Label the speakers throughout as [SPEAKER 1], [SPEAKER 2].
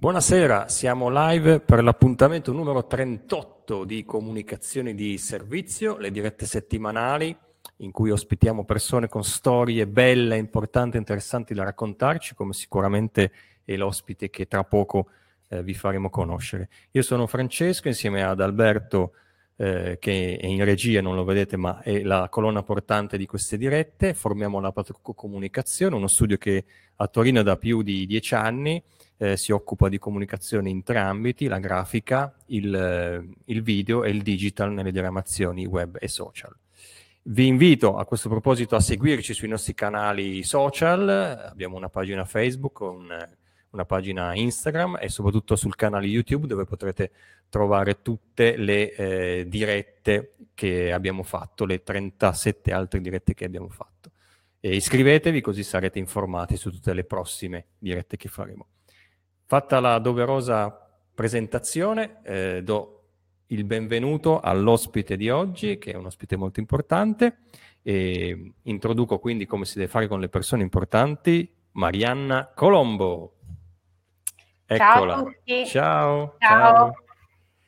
[SPEAKER 1] Buonasera, siamo live per l'appuntamento numero 38 di comunicazioni di servizio, le dirette settimanali in cui ospitiamo persone con storie belle, importanti, interessanti da raccontarci, come sicuramente è l'ospite che tra poco eh, vi faremo conoscere. Io sono Francesco insieme ad Alberto eh, che è in regia, non lo vedete, ma è la colonna portante di queste dirette. Formiamo la Patrucco Comunicazione, uno studio che a Torino da più di dieci anni eh, si occupa di comunicazione in tre ambiti, la grafica, il, il video e il digital nelle diramazioni web e social. Vi invito a questo proposito a seguirci sui nostri canali social, abbiamo una pagina Facebook, un, una pagina Instagram e soprattutto sul canale YouTube dove potrete trovare tutte le eh, dirette che abbiamo fatto, le 37 altre dirette che abbiamo fatto. E iscrivetevi così sarete informati su tutte le prossime dirette che faremo. Fatta la doverosa presentazione, eh, do il benvenuto all'ospite di oggi, che è un ospite molto importante, e introduco quindi come si deve fare con le persone importanti, Marianna Colombo.
[SPEAKER 2] Eccola. Ciao a tutti.
[SPEAKER 1] Ciao.
[SPEAKER 2] Ciao. ciao.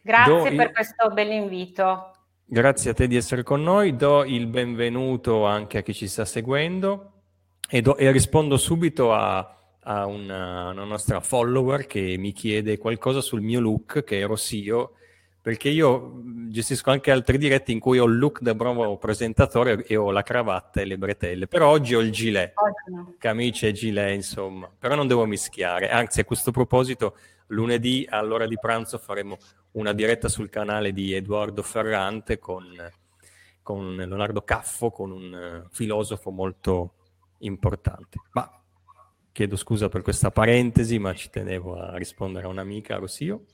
[SPEAKER 2] Grazie do per il... questo bell'invito.
[SPEAKER 1] Grazie a te di essere con noi. Do il benvenuto anche a chi ci sta seguendo e, do, e rispondo subito a a una, una, nostra follower che mi chiede qualcosa sul mio look, che ero io, perché io gestisco anche altri diretti in cui ho il look da bravo presentatore e ho la cravatta e le bretelle, però oggi ho il gilet, camicia e gilet, insomma, però non devo mischiare, anzi a questo proposito lunedì all'ora di pranzo faremo una diretta sul canale di Edoardo Ferrante con, con Leonardo Caffo, con un filosofo molto importante. Ma chiedo scusa per questa parentesi, ma ci tenevo a rispondere a un'amica, Rossio.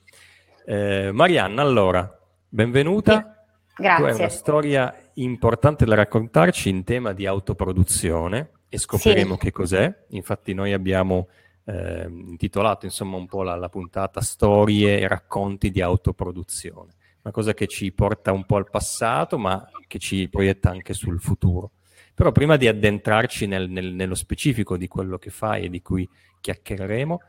[SPEAKER 1] Eh, Marianna, allora, benvenuta.
[SPEAKER 2] Sì, grazie.
[SPEAKER 1] Tu hai una storia importante da raccontarci in tema di autoproduzione e scopriremo sì. che cos'è. Infatti noi abbiamo eh, intitolato insomma un po' la, la puntata Storie e racconti di autoproduzione. Una cosa che ci porta un po' al passato, ma che ci proietta anche sul futuro. Però prima di addentrarci nel, nel, nello specifico di quello che fai e di cui chiacchiereremo,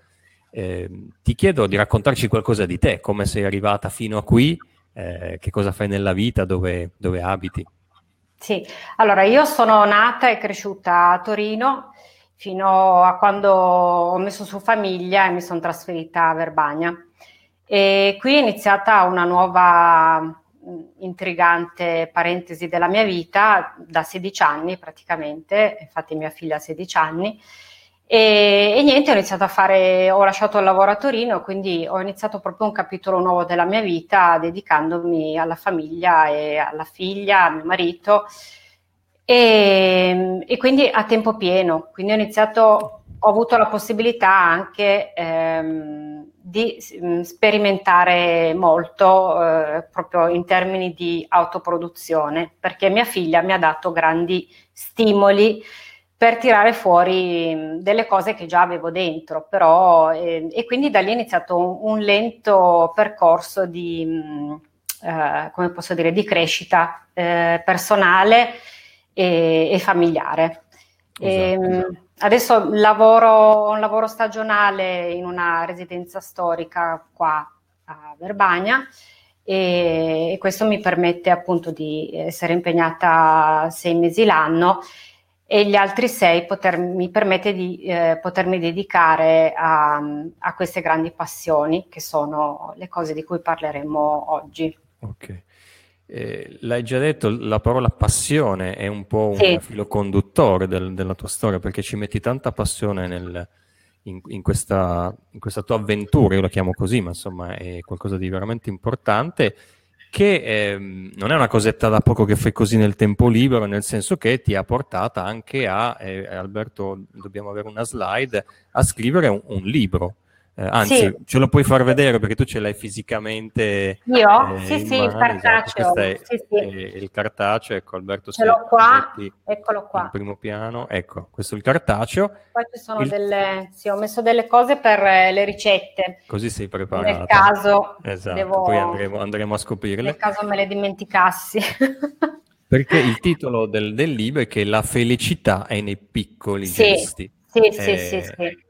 [SPEAKER 1] eh, ti chiedo di raccontarci qualcosa di te, come sei arrivata fino a qui, eh, che cosa fai nella vita, dove, dove abiti.
[SPEAKER 2] Sì, allora io sono nata e cresciuta a Torino fino a quando ho messo su famiglia e mi sono trasferita a Verbagna. E qui è iniziata una nuova intrigante parentesi della mia vita da 16 anni praticamente, infatti mia figlia ha 16 anni, e, e, niente, ho iniziato a fare, ho lasciato il lavoro a Torino, quindi ho iniziato proprio un capitolo nuovo della mia vita dedicandomi alla famiglia e alla figlia, a mio marito e, e quindi a tempo pieno. Quindi ho iniziato, ho avuto la possibilità anche ehm, di mm, sperimentare molto eh, proprio in termini di autoproduzione, perché mia figlia mi ha dato grandi stimoli per tirare fuori mm, delle cose che già avevo dentro, però eh, e quindi da lì è iniziato un, un lento percorso di, mm, eh, come posso dire, di crescita eh, personale e, e familiare. Esatto, e, esatto. Adesso lavoro, un lavoro stagionale in una residenza storica qua a Verbagna e, e questo mi permette appunto di essere impegnata sei mesi l'anno e gli altri sei poter, mi permette di eh, potermi dedicare a, a, queste grandi passioni che sono le cose di cui parleremo oggi.
[SPEAKER 1] Ok. Eh, l'hai già detto, la parola passione è un po' un sì. filo conduttore del, della tua storia perché ci metti tanta passione nel, in, in, questa, in, questa, tua avventura, io la chiamo così, ma insomma è qualcosa di veramente importante che eh, non è una cosetta da poco che fai così nel tempo libero, nel senso che ti ha portata anche a, eh, Alberto, dobbiamo avere una slide, a scrivere un, un libro. Eh, anzi, sì. ce lo puoi far vedere perché tu ce l'hai fisicamente.
[SPEAKER 2] Io? Eh, sì, sì, il esatto, cartaceo.
[SPEAKER 1] È, sì, sì. il cartaceo, ecco Alberto.
[SPEAKER 2] Ce l'ho qua, eccolo qua.
[SPEAKER 1] In primo piano, ecco, questo è il cartaceo.
[SPEAKER 2] Poi ci sono il... delle, sì, ho messo delle cose per eh, le ricette.
[SPEAKER 1] Così sei preparata.
[SPEAKER 2] Nel caso,
[SPEAKER 1] esatto. Devo... poi andremo, andremo a scoprirle.
[SPEAKER 2] Nel caso me le dimenticassi.
[SPEAKER 1] perché il titolo del, del, libro è che la felicità è nei piccoli sì, gesti.
[SPEAKER 2] Sì, sì, sì, sì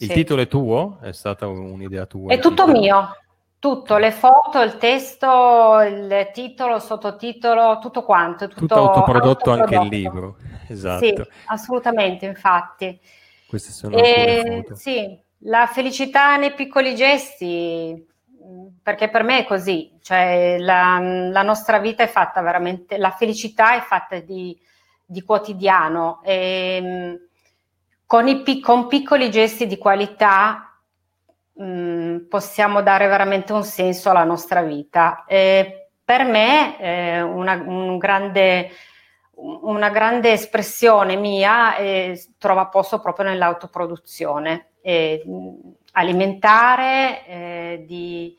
[SPEAKER 1] Il sì. titolo è tuo? È stata un'idea tua?
[SPEAKER 2] È tutto titolo? mio. Tutto, le foto, il testo, il titolo, il sottotitolo, tutto quanto.
[SPEAKER 1] Tutto, tutto autoprodotto, autoprodotto, anche il libro. Esatto.
[SPEAKER 2] Sì, assolutamente, infatti.
[SPEAKER 1] Queste sono e,
[SPEAKER 2] Sì, la felicità nei piccoli gesti, perché per me è così, cioè la, la nostra vita è fatta veramente, la felicità è fatta di, di quotidiano. E, con, i, con piccoli gesti di qualità mh, mm, possiamo dare veramente un senso alla nostra vita. E per me eh, una, un grande, una grande espressione mia eh, trova posto proprio nell'autoproduzione eh, alimentare, eh, di,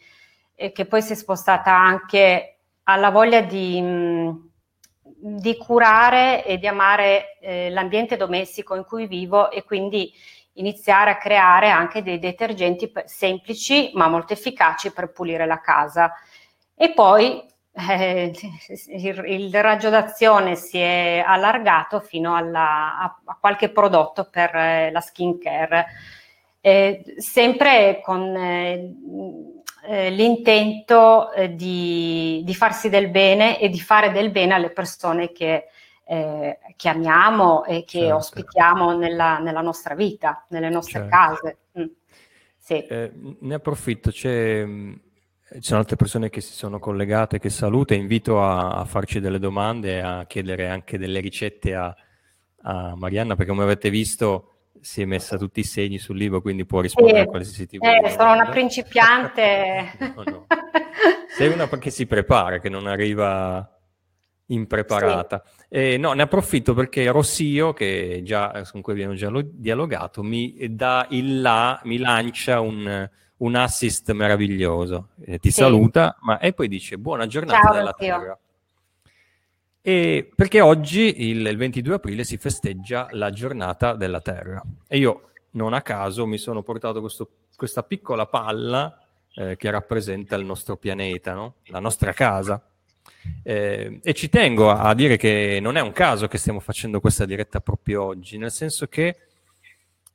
[SPEAKER 2] che poi si è spostata anche alla voglia di, mh, di curare e di amare eh, l'ambiente domestico in cui vivo e quindi iniziare a creare anche dei detergenti semplici ma molto efficaci per pulire la casa. E poi eh, il, il, raggio d'azione si è allargato fino alla, a, a, qualche prodotto per eh, la skin care, eh, sempre con eh, l'intento eh, di, di, farsi del bene e di fare del bene alle persone che eh, chiamiamo e che certo. ospitiamo nella, nella, nostra vita, nelle nostre certo. case. Mm.
[SPEAKER 1] Sì. Eh, ne approfitto, c'è, mm, ci sono altre persone che si sono collegate, che saluto e invito a, a farci delle domande e a chiedere anche delle ricette a, a Marianna, perché come avete visto si è messa tutti i segni sul libro, quindi può rispondere sì. a qualsiasi tipo
[SPEAKER 2] eh, di Sono una principiante.
[SPEAKER 1] no, no. Sei una che si prepara, che non arriva impreparata. Sì. Eh, no, ne approfitto perché Rossio, che già, con cui abbiamo già dialogato, mi dà il là, mi lancia un, un assist meraviglioso. Eh, ti sì. saluta ma, e poi dice buona giornata Ciao, della Rossio. Terra. E perché oggi, il, il 22 aprile, si festeggia la giornata della Terra. E io, non a caso, mi sono portato questo, questa piccola palla eh, che rappresenta il nostro pianeta, no? la nostra casa eh, e ci tengo a, dire che non è un caso che stiamo facendo questa diretta proprio oggi, nel senso che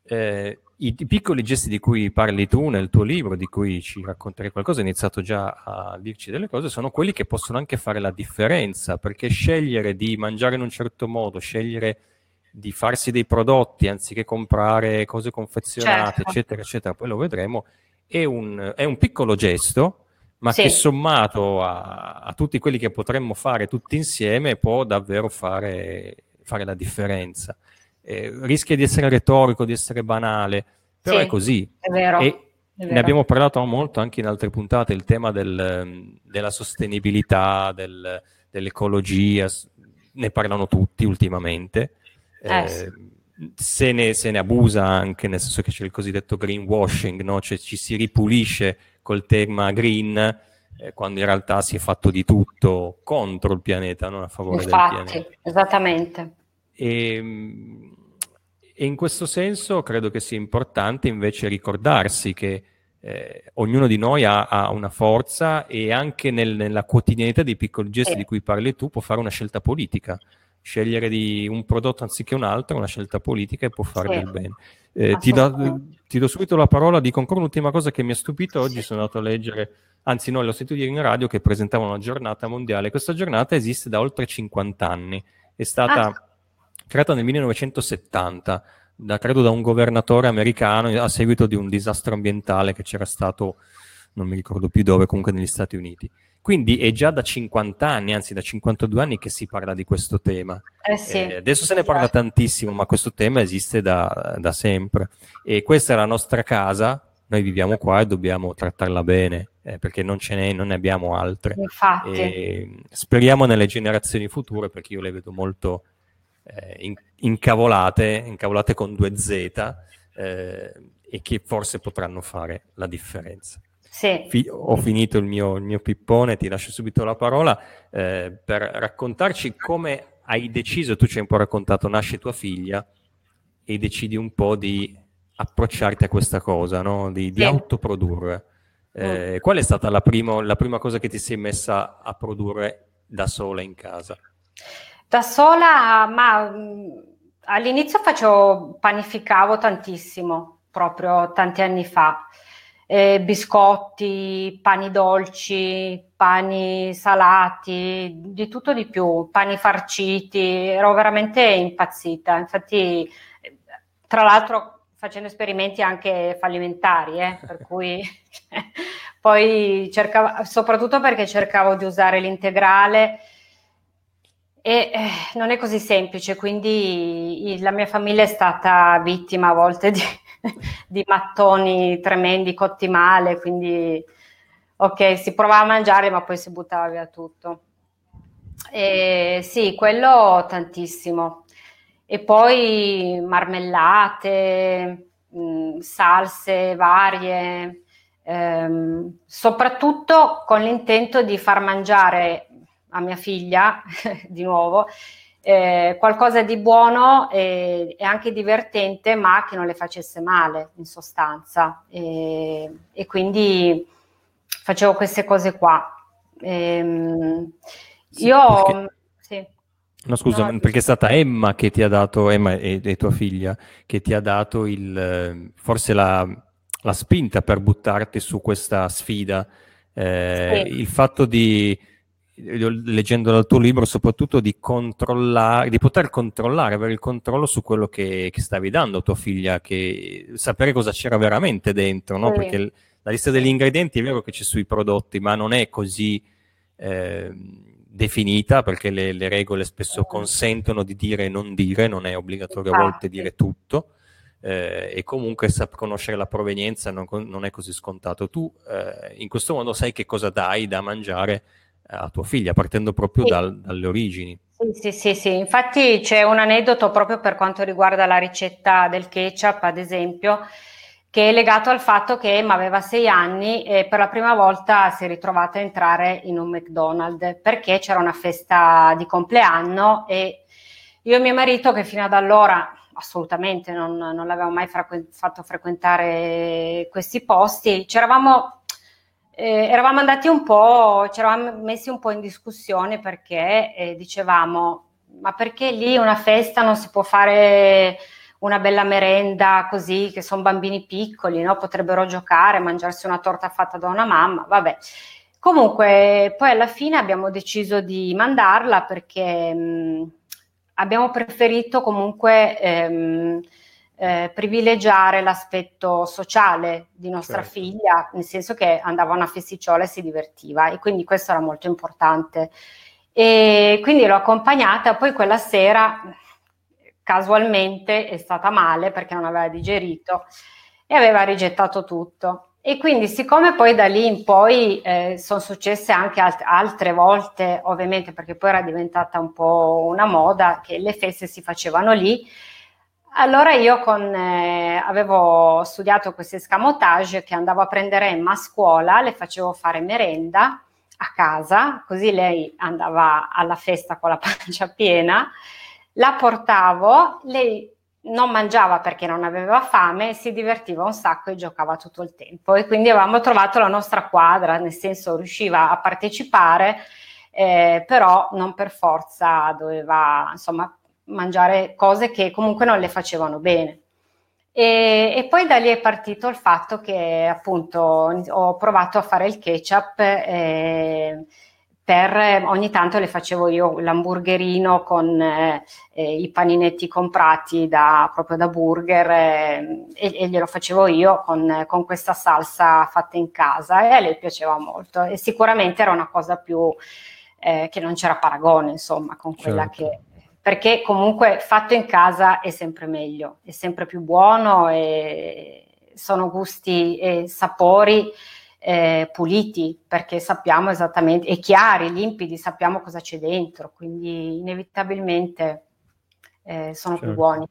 [SPEAKER 1] eh, i, i, piccoli gesti di cui parli tu nel tuo libro, di cui ci racconterai qualcosa, hai iniziato già a dirci delle cose, sono quelli che possono anche fare la differenza, perché scegliere di mangiare in un certo modo, scegliere di farsi dei prodotti anziché comprare cose confezionate, certo. eccetera, eccetera, poi lo vedremo, è un, è un piccolo gesto ma sì. che sommato a, a, tutti quelli che potremmo fare tutti insieme può davvero fare, fare la differenza. Eh, rischia di essere retorico, di essere banale, però sì, è così.
[SPEAKER 2] È vero.
[SPEAKER 1] E ne abbiamo parlato molto anche in altre puntate, il tema del, della sostenibilità, del, dell'ecologia, ne parlano tutti ultimamente. Eh, eh, se, ne, se, ne, abusa anche, nel senso che c'è il cosiddetto greenwashing, no? cioè ci si ripulisce col tema green, eh, quando in realtà si è fatto di tutto contro il pianeta, non a favore Infatti, del pianeta.
[SPEAKER 2] Esattamente.
[SPEAKER 1] E, ehm, e, in questo senso credo che sia importante invece ricordarsi che eh, ognuno di noi ha, ha, una forza e anche nel, nella quotidianità dei piccoli gesti di cui parli tu può fare una scelta politica scegliere di un prodotto anziché un altro è una scelta politica e può fare sì. del bene. Eh, ti, do, ti, do, subito la parola, dico ancora un'ultima cosa che mi ha stupito, oggi sono andato a leggere, anzi no, l'ho sentito dire in radio che presentavano una giornata mondiale, questa giornata esiste da oltre 50 anni, è stata ah. Creata nel 1970, da, credo da un governatore americano a seguito di un disastro ambientale che c'era stato, non mi ricordo più dove, comunque negli Stati Uniti. Quindi è già da 50 anni, anzi da 52 anni che si parla di questo tema.
[SPEAKER 2] Eh sì.
[SPEAKER 1] eh, adesso se ne parla tantissimo, ma questo tema esiste da, da, sempre. E questa è la nostra casa, noi viviamo qua e dobbiamo trattarla bene, eh, perché non ce n'è, non ne abbiamo altre.
[SPEAKER 2] Infatti.
[SPEAKER 1] E speriamo nelle generazioni future, perché io le vedo molto eh, in, incavolate, incavolate con due Z, eh, e che forse potranno fare la differenza.
[SPEAKER 2] Sì.
[SPEAKER 1] Fi- ho finito il mio, il mio, pippone, ti lascio subito la parola eh, per raccontarci come hai deciso, tu ci hai un po' raccontato, nasce tua figlia e decidi un po' di approcciarti a questa cosa, no? di, di sì. autoprodurre. Eh, mm. Qual è stata la, primo, la prima cosa che ti sei messa a produrre da sola in casa?
[SPEAKER 2] Da sola, ma mh, mm, all'inizio facevo, panificavo tantissimo proprio tanti anni fa. Eh, biscotti, pani dolci, pani salati, di tutto di più, pani farciti, ero veramente impazzita. Infatti, tra l'altro facendo esperimenti anche fallimentari, eh, per cui poi cercavo, soprattutto perché cercavo di usare l'integrale e eh, non è così semplice, quindi la mia famiglia è stata vittima a volte di, di mattoni tremendi cotti male, quindi ok, si provava a mangiare ma poi si buttava via tutto. E, sì, quello tantissimo. E poi marmellate, mh, mm, salse varie, ehm, soprattutto con l'intento di far mangiare a mia figlia, di nuovo, eh, qualcosa di buono e, e, anche divertente, ma che non le facesse male, in sostanza. E, e quindi facevo queste cose qua. Ehm, sì, io...
[SPEAKER 1] Perché... Sì. No, scusa, no, perché è stata Emma che ti ha dato, Emma e, e tua figlia, che ti ha dato il, forse la, la spinta per buttarti su questa sfida. Eh, sì. Il fatto di leggendo dal tuo libro, soprattutto di controllare, di poter controllare, avere il controllo su quello che, che stavi dando a tua figlia, che sapere cosa c'era veramente dentro, no? Perché la lista degli ingredienti è vero che c'è sui prodotti, ma non è così eh, definita perché le, le, regole spesso consentono di dire e non dire, non è obbligatorio a volte dire tutto. Eh, e comunque sap- conoscere la provenienza non, non, è così scontato. Tu eh, in questo modo sai che cosa dai da mangiare a tua figlia, partendo proprio sì. dal, dalle origini.
[SPEAKER 2] Sì, sì, sì, sì, infatti c'è un aneddoto proprio per quanto riguarda la ricetta del ketchup, ad esempio, che è legato al fatto che Emma aveva sei anni e per la prima volta si è ritrovata a entrare in un McDonald's perché c'era una festa di compleanno e io e mio marito, che fino ad allora assolutamente non, non l'avevamo mai frequ- fatto frequentare questi posti, eravamo eh, eravamo andati un po', ci eravamo messi un po' in discussione perché eh, dicevamo, ma perché lì una festa non si può fare una bella merenda così, che sono bambini piccoli, no? potrebbero giocare, mangiarsi una torta fatta da una mamma, vabbè. Comunque, poi alla fine abbiamo deciso di mandarla perché mh, abbiamo preferito comunque... Ehm, eh, privilegiare l'aspetto sociale di nostra certo. figlia, nel senso che andava a una festicciola e si divertiva e quindi questo era molto importante. E quindi l'ho accompagnata, poi quella sera casualmente è stata male perché non aveva digerito e aveva rigettato tutto. E quindi siccome poi da lì in poi eh, sono successe anche alt- altre volte, ovviamente perché poi era diventata un po' una moda che le feste si facevano lì, allora io con, eh, avevo studiato questo escamotage che andavo a prendere Emma a scuola, le facevo fare merenda a casa, così lei andava alla festa con la pancia piena, la portavo, lei non mangiava perché non aveva fame, si divertiva un sacco e giocava tutto il tempo. E quindi avevamo trovato la nostra quadra, nel senso riusciva a partecipare, eh, però non per forza doveva, insomma, mangiare cose che comunque non le facevano bene. E, e, poi da lì è partito il fatto che appunto ho provato a fare il ketchup eh, per ogni tanto le facevo io l'hamburgerino con eh, i paninetti comprati da, proprio da burger eh, e, e, glielo facevo io con, con, questa salsa fatta in casa e a lei piaceva molto e sicuramente era una cosa più eh, che non c'era paragone insomma con quella certo. che perché comunque fatto in casa è sempre meglio, è sempre più buono e sono gusti e sapori eh, puliti perché sappiamo esattamente, e chiari, limpidi, sappiamo cosa c'è dentro, quindi inevitabilmente eh, sono certo. più buoni.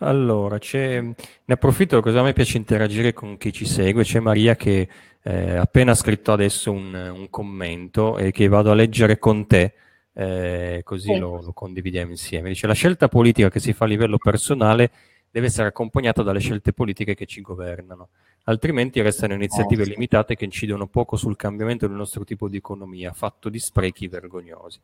[SPEAKER 1] Allora, ne approfitto perché a me piace interagire con chi ci segue. C'è Maria che eh, ha appena scritto adesso un, un commento e che vado a leggere con te eh, così sì. lo, lo, condividiamo insieme. Dice la scelta politica che si fa a livello personale deve essere accompagnata dalle scelte politiche che ci governano, altrimenti restano iniziative oh, limitate che incidono poco sul cambiamento del nostro tipo di economia, fatto di sprechi vergognosi.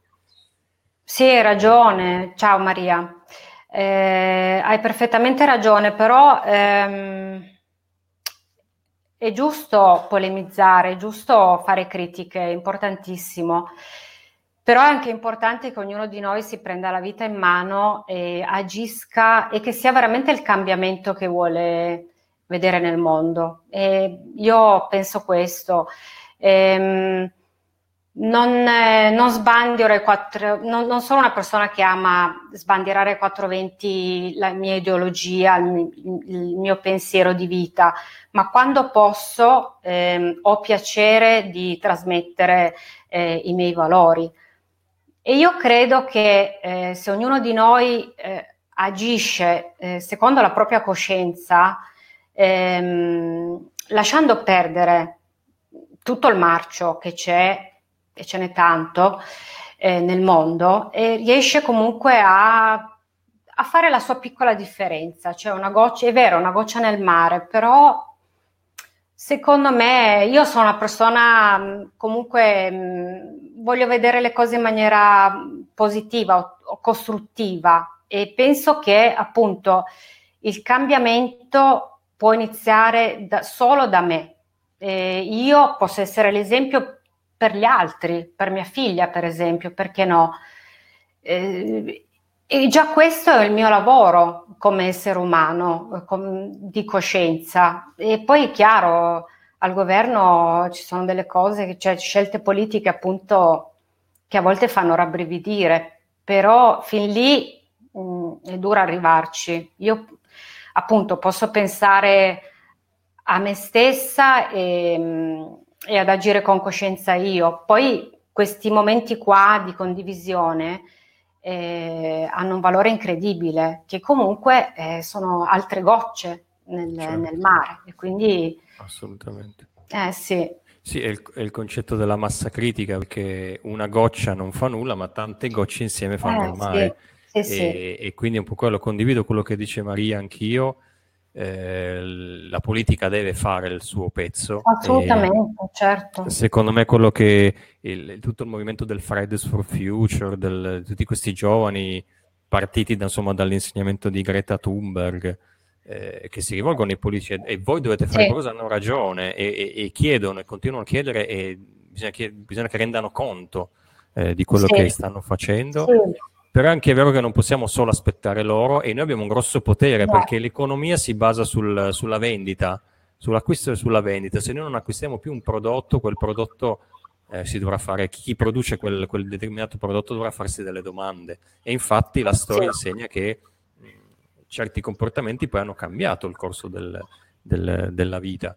[SPEAKER 2] Sì, hai ragione. Ciao Maria. Eh, hai perfettamente ragione, però ehm, è giusto polemizzare, è giusto fare critiche, è importantissimo. Però è anche importante che ognuno di noi si prenda la vita in mano e agisca e che sia veramente il cambiamento che vuole vedere nel mondo. E io penso questo. Ehm, non, eh, non sbandiero i quattro, non, non, sono una persona che ama sbandierare 420 la mia ideologia, il, il, mio pensiero di vita, ma quando posso ehm, ho piacere di trasmettere eh, i miei valori. E io credo che eh, se ognuno di noi eh, agisce eh, secondo la propria coscienza, ehm, lasciando perdere tutto il marcio che c'è, e ce n'è tanto eh, nel mondo, riesce comunque a, a, fare la sua piccola differenza. Cioè una goccia, è vero, una goccia nel mare, però secondo me io sono una persona comunque mh, voglio vedere le cose in maniera positiva o, o costruttiva e penso che appunto il cambiamento può iniziare da, solo da me. Eh, io posso essere l'esempio per gli altri, per mia figlia per esempio, perché no? Eh, e già questo è il mio lavoro come essere umano, com- di coscienza. E poi è chiaro, al governo ci sono delle cose, cioè scelte politiche appunto che a volte fanno rabbrividire, però fin lì mh, mm, è duro arrivarci. Io appunto posso pensare a me stessa e, mm, e ad agire con coscienza io. Poi questi momenti qua di condivisione eh, hanno un valore incredibile, che comunque eh, sono altre gocce nel, certo. nel, mare. E quindi...
[SPEAKER 1] Assolutamente.
[SPEAKER 2] Eh sì.
[SPEAKER 1] Sì, è il, è il, concetto della massa critica, perché una goccia non fa nulla, ma tante gocce insieme fanno eh, il mare. Sì, sì, e, sì. e, quindi un po' quello condivido quello che dice Maria anch'io eh, la politica deve fare il suo pezzo.
[SPEAKER 2] Assolutamente, certo.
[SPEAKER 1] Secondo me quello che il, tutto il movimento del Fridays for Future, del, tutti questi giovani partiti da, insomma, dall'insegnamento di Greta Thunberg, eh, che si rivolgono ai politici e voi dovete fare sì. qualcosa, hanno ragione e, e, e, chiedono e continuano a chiedere e bisogna, chied- bisogna che rendano conto eh, di quello sì. che stanno facendo. Sì però è anche vero che non possiamo solo aspettare loro e noi abbiamo un grosso potere no. perché l'economia si basa sul, sulla vendita, sull'acquisto e sulla vendita. Se noi non acquistiamo più un prodotto, quel prodotto eh, si dovrà fare, chi produce quel, quel, determinato prodotto dovrà farsi delle domande. E infatti la storia sì. insegna che certi comportamenti poi hanno cambiato il corso del, del, della vita.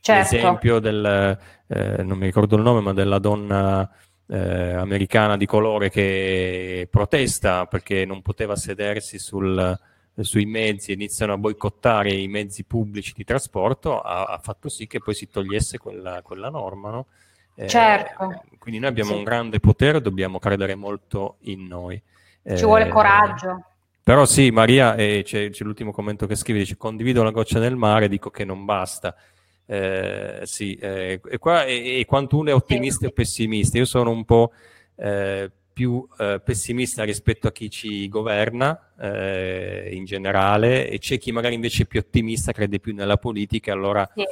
[SPEAKER 1] Certo. L'esempio del, eh, non mi ricordo il nome, ma della donna eh, americana di colore che protesta perché non poteva sedersi sul, sui mezzi e iniziano a boicottare i mezzi pubblici di trasporto, ha, ha fatto sì che poi si togliesse quella, quella norma. No?
[SPEAKER 2] Eh, certo.
[SPEAKER 1] Quindi noi abbiamo sì. un grande potere, dobbiamo credere molto in noi.
[SPEAKER 2] Ci eh, vuole coraggio.
[SPEAKER 1] Però sì, Maria, eh, c'è, c'è, l'ultimo commento che scrive, dice condivido la goccia nel mare, dico che non basta. Eh, sì, eh, e qua è, è quanto uno è ottimista o pessimista. Io sono un po' eh, più eh, pessimista rispetto a chi ci governa eh, in generale e c'è chi magari invece è più ottimista, crede più nella politica, allora sì.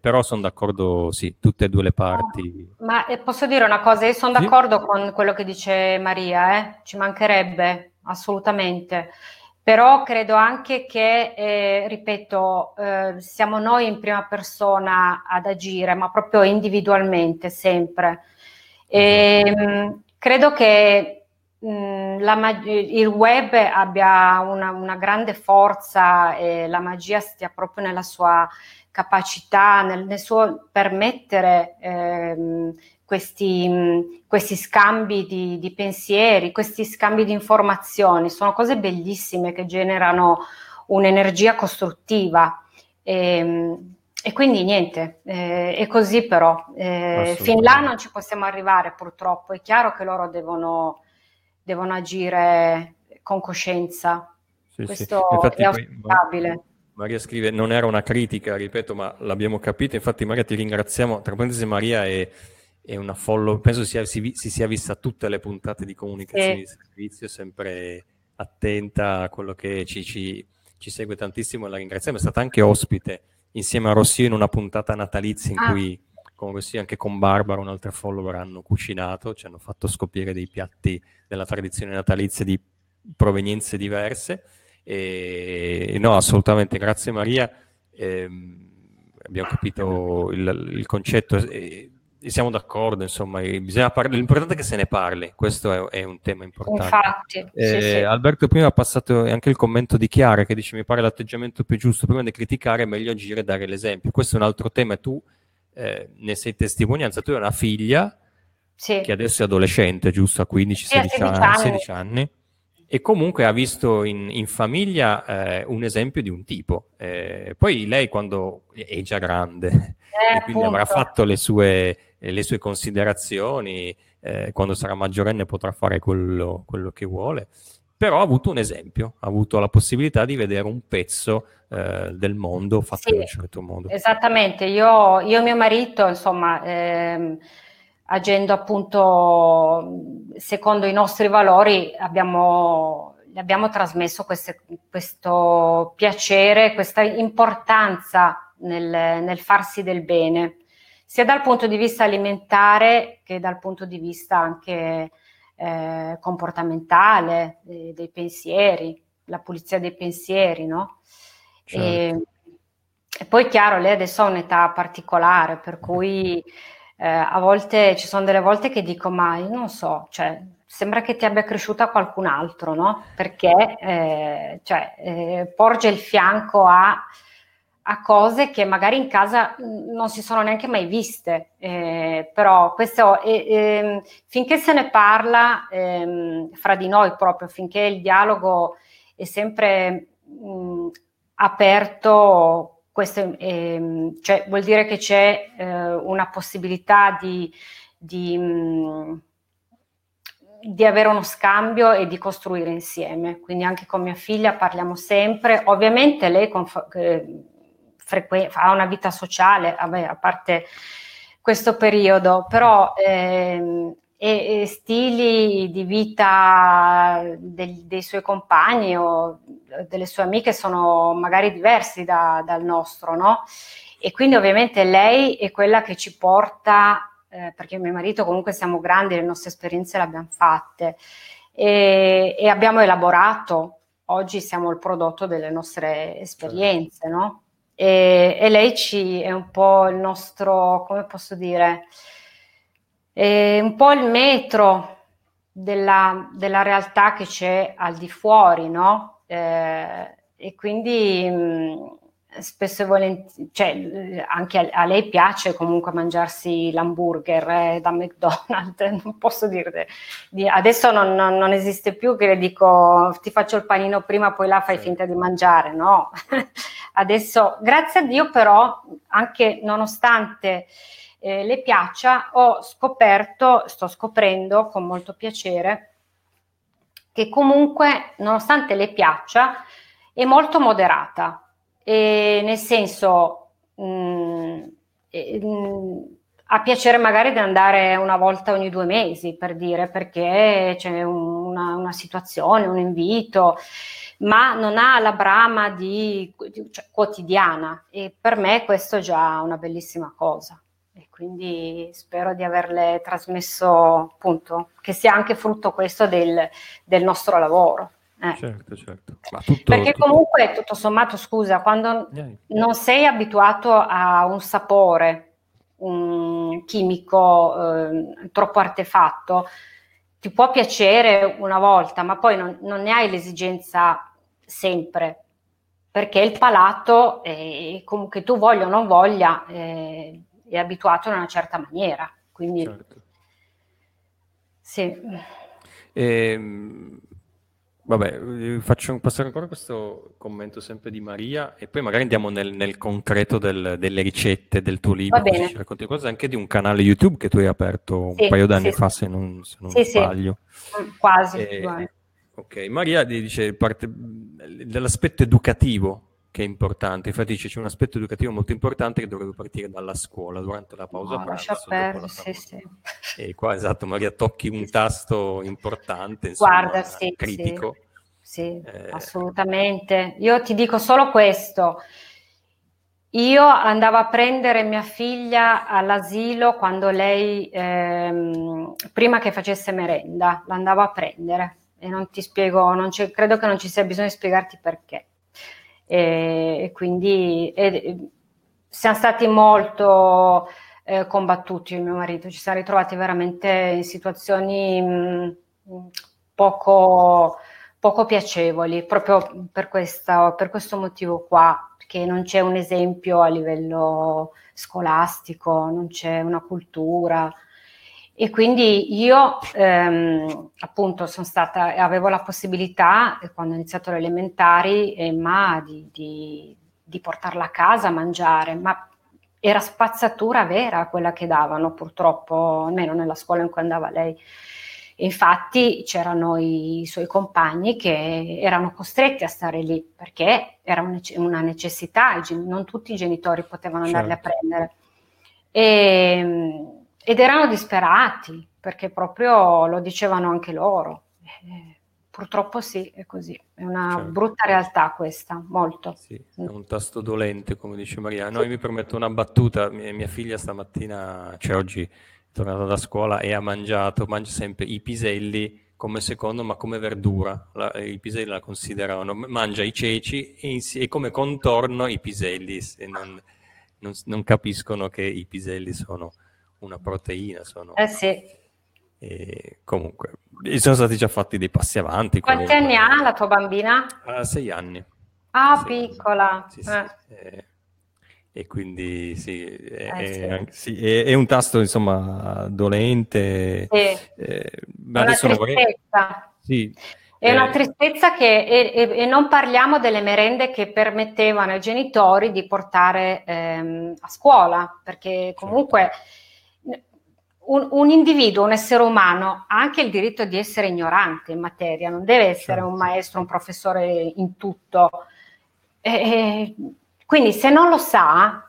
[SPEAKER 1] Però sono d'accordo, sì, tutte e due le parti.
[SPEAKER 2] Ma posso dire una cosa, io sono sì? d'accordo con quello che dice Maria, ci mancherebbe assolutamente però credo anche che, eh, ripeto, eh, siamo noi in prima persona ad agire, ma proprio individualmente, sempre. E, esatto. credo che mh, la, il web abbia una, una, grande forza e la magia stia proprio nella sua capacità, nel, nel suo permettere ehm, questi, questi scambi di, di, pensieri, questi scambi di informazioni, sono cose bellissime che generano un'energia costruttiva. E, ehm, e quindi niente, eh, è così però. Eh, fin là non ci possiamo arrivare purtroppo, è chiaro che loro devono, devono agire con coscienza. Sì, Questo sì. Infatti, è auspicabile.
[SPEAKER 1] Maria scrive, non era una critica, ripeto, ma l'abbiamo capito. Infatti Maria ti ringraziamo. Tra parentesi Maria è è una follow, penso sia, si, si, sia vista tutte le puntate di comunicazione sì. di servizio, sempre attenta a quello che ci, ci, ci segue tantissimo, la ringraziamo, è stata anche ospite insieme a Rossio in una puntata natalizia in ah. cui con Rossio anche con Barbara, un'altra follower, hanno cucinato, ci hanno fatto scoprire dei piatti della tradizione natalizia di provenienze diverse. E, no, assolutamente, grazie Maria. Eh, abbiamo capito il, il concetto e, e, siamo d'accordo, insomma, par- l'importante è che se ne parli, questo è, è un tema importante.
[SPEAKER 2] Infatti,
[SPEAKER 1] eh,
[SPEAKER 2] sì, sì.
[SPEAKER 1] Alberto prima ha passato anche il commento di Chiara che dice mi pare l'atteggiamento più giusto, prima di criticare è meglio agire e dare l'esempio. Questo è un altro tema e tu eh, ne sei testimonianza, tu hai una figlia sì. che adesso è adolescente, giusto, a 15-16 anni, 16 anni e comunque ha visto in, in famiglia eh, un esempio di un tipo. Eh, poi lei quando è già grande eh, e quindi appunto. avrà fatto le sue, le sue considerazioni, eh, quando sarà maggiorenne potrà fare quello, quello, che vuole, però ha avuto un esempio, ha avuto la possibilità di vedere un pezzo eh, del mondo fatto sì, in un certo modo.
[SPEAKER 2] Esattamente, io, io e mio marito, insomma... Ehm, agendo appunto secondo i nostri valori abbiamo, abbiamo trasmesso queste, questo piacere, questa importanza nel, nel, farsi del bene, sia dal punto di vista alimentare che dal punto di vista anche eh, comportamentale, dei, dei, pensieri, la pulizia dei pensieri, no? Certo. E, e poi chiaro, lei adesso ha un'età particolare, per cui eh, a volte ci sono delle volte che dico, ma io non so, cioè, sembra che ti abbia cresciuta qualcun altro, no? Perché eh, cioè, eh, porge il fianco a, a, cose che magari in casa non si sono neanche mai viste, eh, però questo, ehm, finché se ne parla ehm, fra di noi proprio, finché il dialogo è sempre mh, aperto questo eh, cioè, vuol dire che c'è eh, una possibilità di, di, mh, mm, di, avere uno scambio e di costruire insieme. Quindi anche con mia figlia parliamo sempre. Ovviamente lei conf- eh, frequ- ha una vita sociale, vabbè, a parte questo periodo, però ehm, e, e stili di vita del, dei suoi compagni o delle sue amiche sono magari diversi da, dal nostro, no? E quindi ovviamente lei è quella che ci porta, eh, perché mio marito comunque siamo grandi, le nostre esperienze le abbiamo fatte e, e abbiamo elaborato, oggi siamo il prodotto delle nostre esperienze, no? E, e lei ci è un po' il nostro, come posso dire, è un po' il metro della, della realtà che c'è al di fuori, no? Eh, e quindi mh, spesso e volentieri, cioè, anche a, a, lei piace comunque mangiarsi l'hamburger eh, da McDonald's, non posso dire, di, adesso non, non, non, esiste più che le dico ti faccio il panino prima, poi là fai finta di mangiare, no? adesso, grazie a Dio però, anche nonostante eh, le piaccia, ho scoperto, sto scoprendo con molto piacere, che comunque, nonostante le piaccia, è molto moderata, e nel senso mh, mm, mh, mm, ha piacere magari di andare una volta ogni due mesi, per dire, perché c'è una, una situazione, un invito, ma non ha la brama di, cioè, quotidiana e per me questo è già una bellissima cosa e quindi spero di averle trasmesso appunto che sia anche frutto questo del, del nostro lavoro.
[SPEAKER 1] Eh. Certo, certo.
[SPEAKER 2] Tutto, Perché comunque tutto sommato, scusa, quando non sei abituato a un sapore un chimico eh, troppo artefatto, ti può piacere una volta, ma poi non, non ne hai l'esigenza sempre, perché il palato, eh, comunque tu voglia o non voglia, eh, è abituato in una certa maniera. Quindi, certo. sì.
[SPEAKER 1] E, vabbè, faccio passare ancora questo commento sempre di Maria e poi magari andiamo nel, nel concreto del, delle ricette del tuo libro,
[SPEAKER 2] che
[SPEAKER 1] ci racconti cose anche di un canale YouTube che tu hai aperto sì, un paio d'anni sì, fa, se non, se non sbaglio.
[SPEAKER 2] Mm, quasi.
[SPEAKER 1] E, ok, Maria dice parte dell'aspetto educativo che è importante. Infatti c'è un aspetto educativo molto importante che dovrebbe partire dalla scuola durante la pausa no,
[SPEAKER 2] pranzo. Per, sì, sì.
[SPEAKER 1] E qua esatto, Maria tocchi un tasto importante, insomma,
[SPEAKER 2] Guarda, sì,
[SPEAKER 1] critico.
[SPEAKER 2] Sì. sì, eh... assolutamente. Io ti dico solo questo. Io andavo a prendere mia figlia all'asilo quando lei, ehm, prima che facesse merenda, l'andavo a prendere e non ti spiego, non credo che non ci sia bisogno di spiegarti perché. E, quindi e, siamo stati molto eh, combattuti io e mio marito, ci siamo ritrovati veramente in situazioni mh, poco, poco piacevoli, proprio per, questa, per questo motivo qua perché non c'è un esempio a livello scolastico, non c'è una cultura. E quindi io ehm, appunto sono stata, avevo la possibilità, quando ho iniziato le elementari, Emma, di, di, di portarla a casa a mangiare, ma era spazzatura vera quella che davano purtroppo, almeno nella scuola in cui andava lei. Infatti c'erano i suoi compagni che erano costretti a stare lì perché era una necessità, non tutti i genitori potevano andarli certo. a prendere. E, ehm, ed erano disperati perché proprio lo dicevano anche loro. E, purtroppo sì, è così. È una certo. brutta realtà questa, molto.
[SPEAKER 1] Sì, è un tasto dolente, come dice Maria. Noi mi permetto una battuta. Mia, figlia stamattina, cioè oggi tornato da scuola e ha mangiato, mangia sempre i piselli come secondo, ma come verdura. La, I piselli la considerano, mangia i ceci e, e come contorno i piselli. Non, non, non, capiscono che i piselli sono una proteina. Sono...
[SPEAKER 2] Eh sì.
[SPEAKER 1] E comunque, sono stati già fatti dei passi avanti.
[SPEAKER 2] Quanti
[SPEAKER 1] comunque.
[SPEAKER 2] anni ha la tua bambina?
[SPEAKER 1] Uh, sei anni.
[SPEAKER 2] Ah, sei piccola. Anni.
[SPEAKER 1] Sì, eh. sì. Eh, e quindi sì, è, eh, sì. È, è, un tasto insomma dolente.
[SPEAKER 2] Sì. Eh, ma adesso una tristezza.
[SPEAKER 1] Sì.
[SPEAKER 2] È una eh. tristezza che, e, e, non parliamo delle merende che permettevano ai genitori di portare ehm, a scuola, perché comunque certo. Un, un, individuo, un essere umano ha anche il diritto di essere ignorante in materia, non deve essere certo. un maestro, un professore in tutto. E, quindi se non lo sa,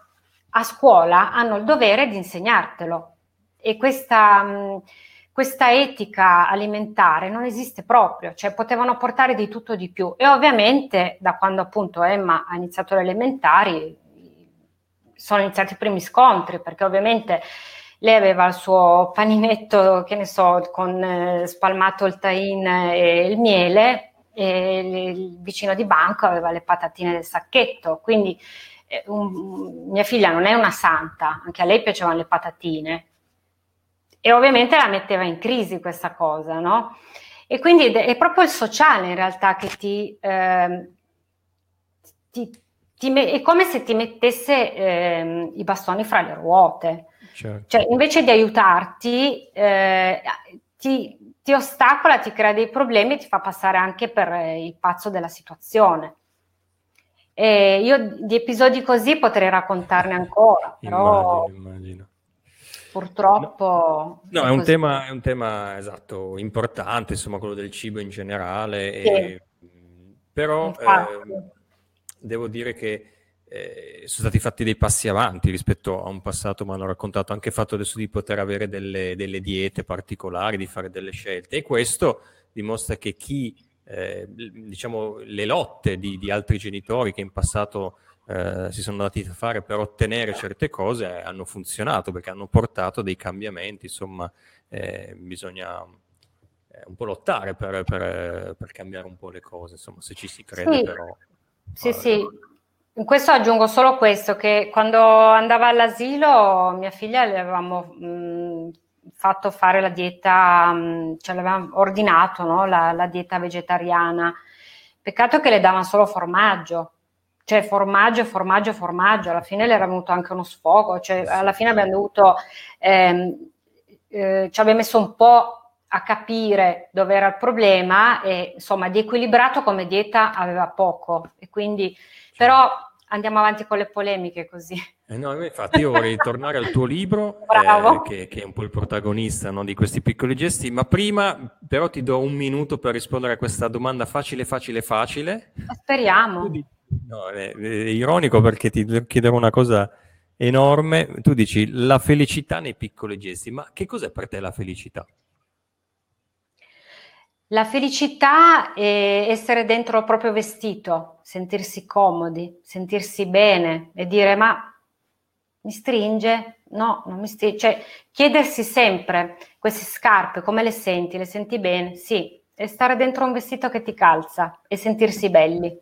[SPEAKER 2] a scuola hanno il dovere di insegnartelo e questa, mh, questa etica alimentare non esiste proprio, cioè potevano portare di tutto di più e ovviamente da quando appunto Emma ha iniziato le elementari sono iniziati i primi scontri perché ovviamente lei aveva il suo paninetto, che ne so, con eh, spalmato il tain e il miele e il vicino di banco aveva le patatine del sacchetto, quindi eh, un, mia figlia non è una santa, anche a lei piacevano le patatine e ovviamente la metteva in crisi questa cosa, no? E quindi è proprio il sociale in realtà che ti, eh, ti, ti è come se ti mettesse eh, i bastoni fra le ruote. Certo. Cioè, invece di aiutarti, eh, ti, ti ostacola, ti crea dei problemi e ti fa passare anche per il pazzo della situazione. E io di episodi così potrei raccontarne ancora, però immagino, immagino. purtroppo...
[SPEAKER 1] No, no è, un tema, è, un tema, esatto, importante, insomma, quello del cibo in generale, sì. e, però eh, devo dire che eh, sono stati fatti dei passi avanti rispetto a un passato, mi hanno raccontato anche il fatto adesso di poter avere delle, delle, diete particolari, di fare delle scelte e questo dimostra che chi, eh, diciamo, le lotte di, di, altri genitori che in passato eh, si sono dati a fare per ottenere certe cose hanno funzionato perché hanno portato dei cambiamenti, insomma eh, bisogna eh, un po' lottare per, per, per, cambiare un po' le cose, insomma se ci si crede
[SPEAKER 2] sì.
[SPEAKER 1] però.
[SPEAKER 2] Sì, sì, in questo aggiungo solo questo, che quando andava all'asilo mia figlia le avevamo mh, fatto fare la dieta, mh, cioè le avevamo ordinato no? la, la, dieta vegetariana. Peccato che le davano solo formaggio, cioè formaggio, formaggio, formaggio. Alla fine le era venuto anche uno sfogo, cioè alla fine abbiamo dovuto, ehm, eh, ci abbiamo messo un po' a capire dove era il problema e insomma di equilibrato come dieta aveva poco e quindi però andiamo avanti con le polemiche così.
[SPEAKER 1] Eh no, infatti io vorrei tornare al tuo libro, eh, che, che, è un po' il protagonista no, di questi piccoli gesti, ma prima però ti do un minuto per rispondere a questa domanda facile, facile, facile.
[SPEAKER 2] Speriamo.
[SPEAKER 1] No, è, è ironico perché ti chiederò una cosa enorme. Tu dici la felicità nei piccoli gesti, ma che cos'è per te la felicità?
[SPEAKER 2] La felicità è essere dentro il proprio vestito, sentirsi comodi, sentirsi bene e dire ma mi stringe? No, non mi stringe. Cioè, chiedersi sempre queste scarpe, come le senti? Le senti bene? Sì, e stare dentro un vestito che ti calza e sentirsi belli.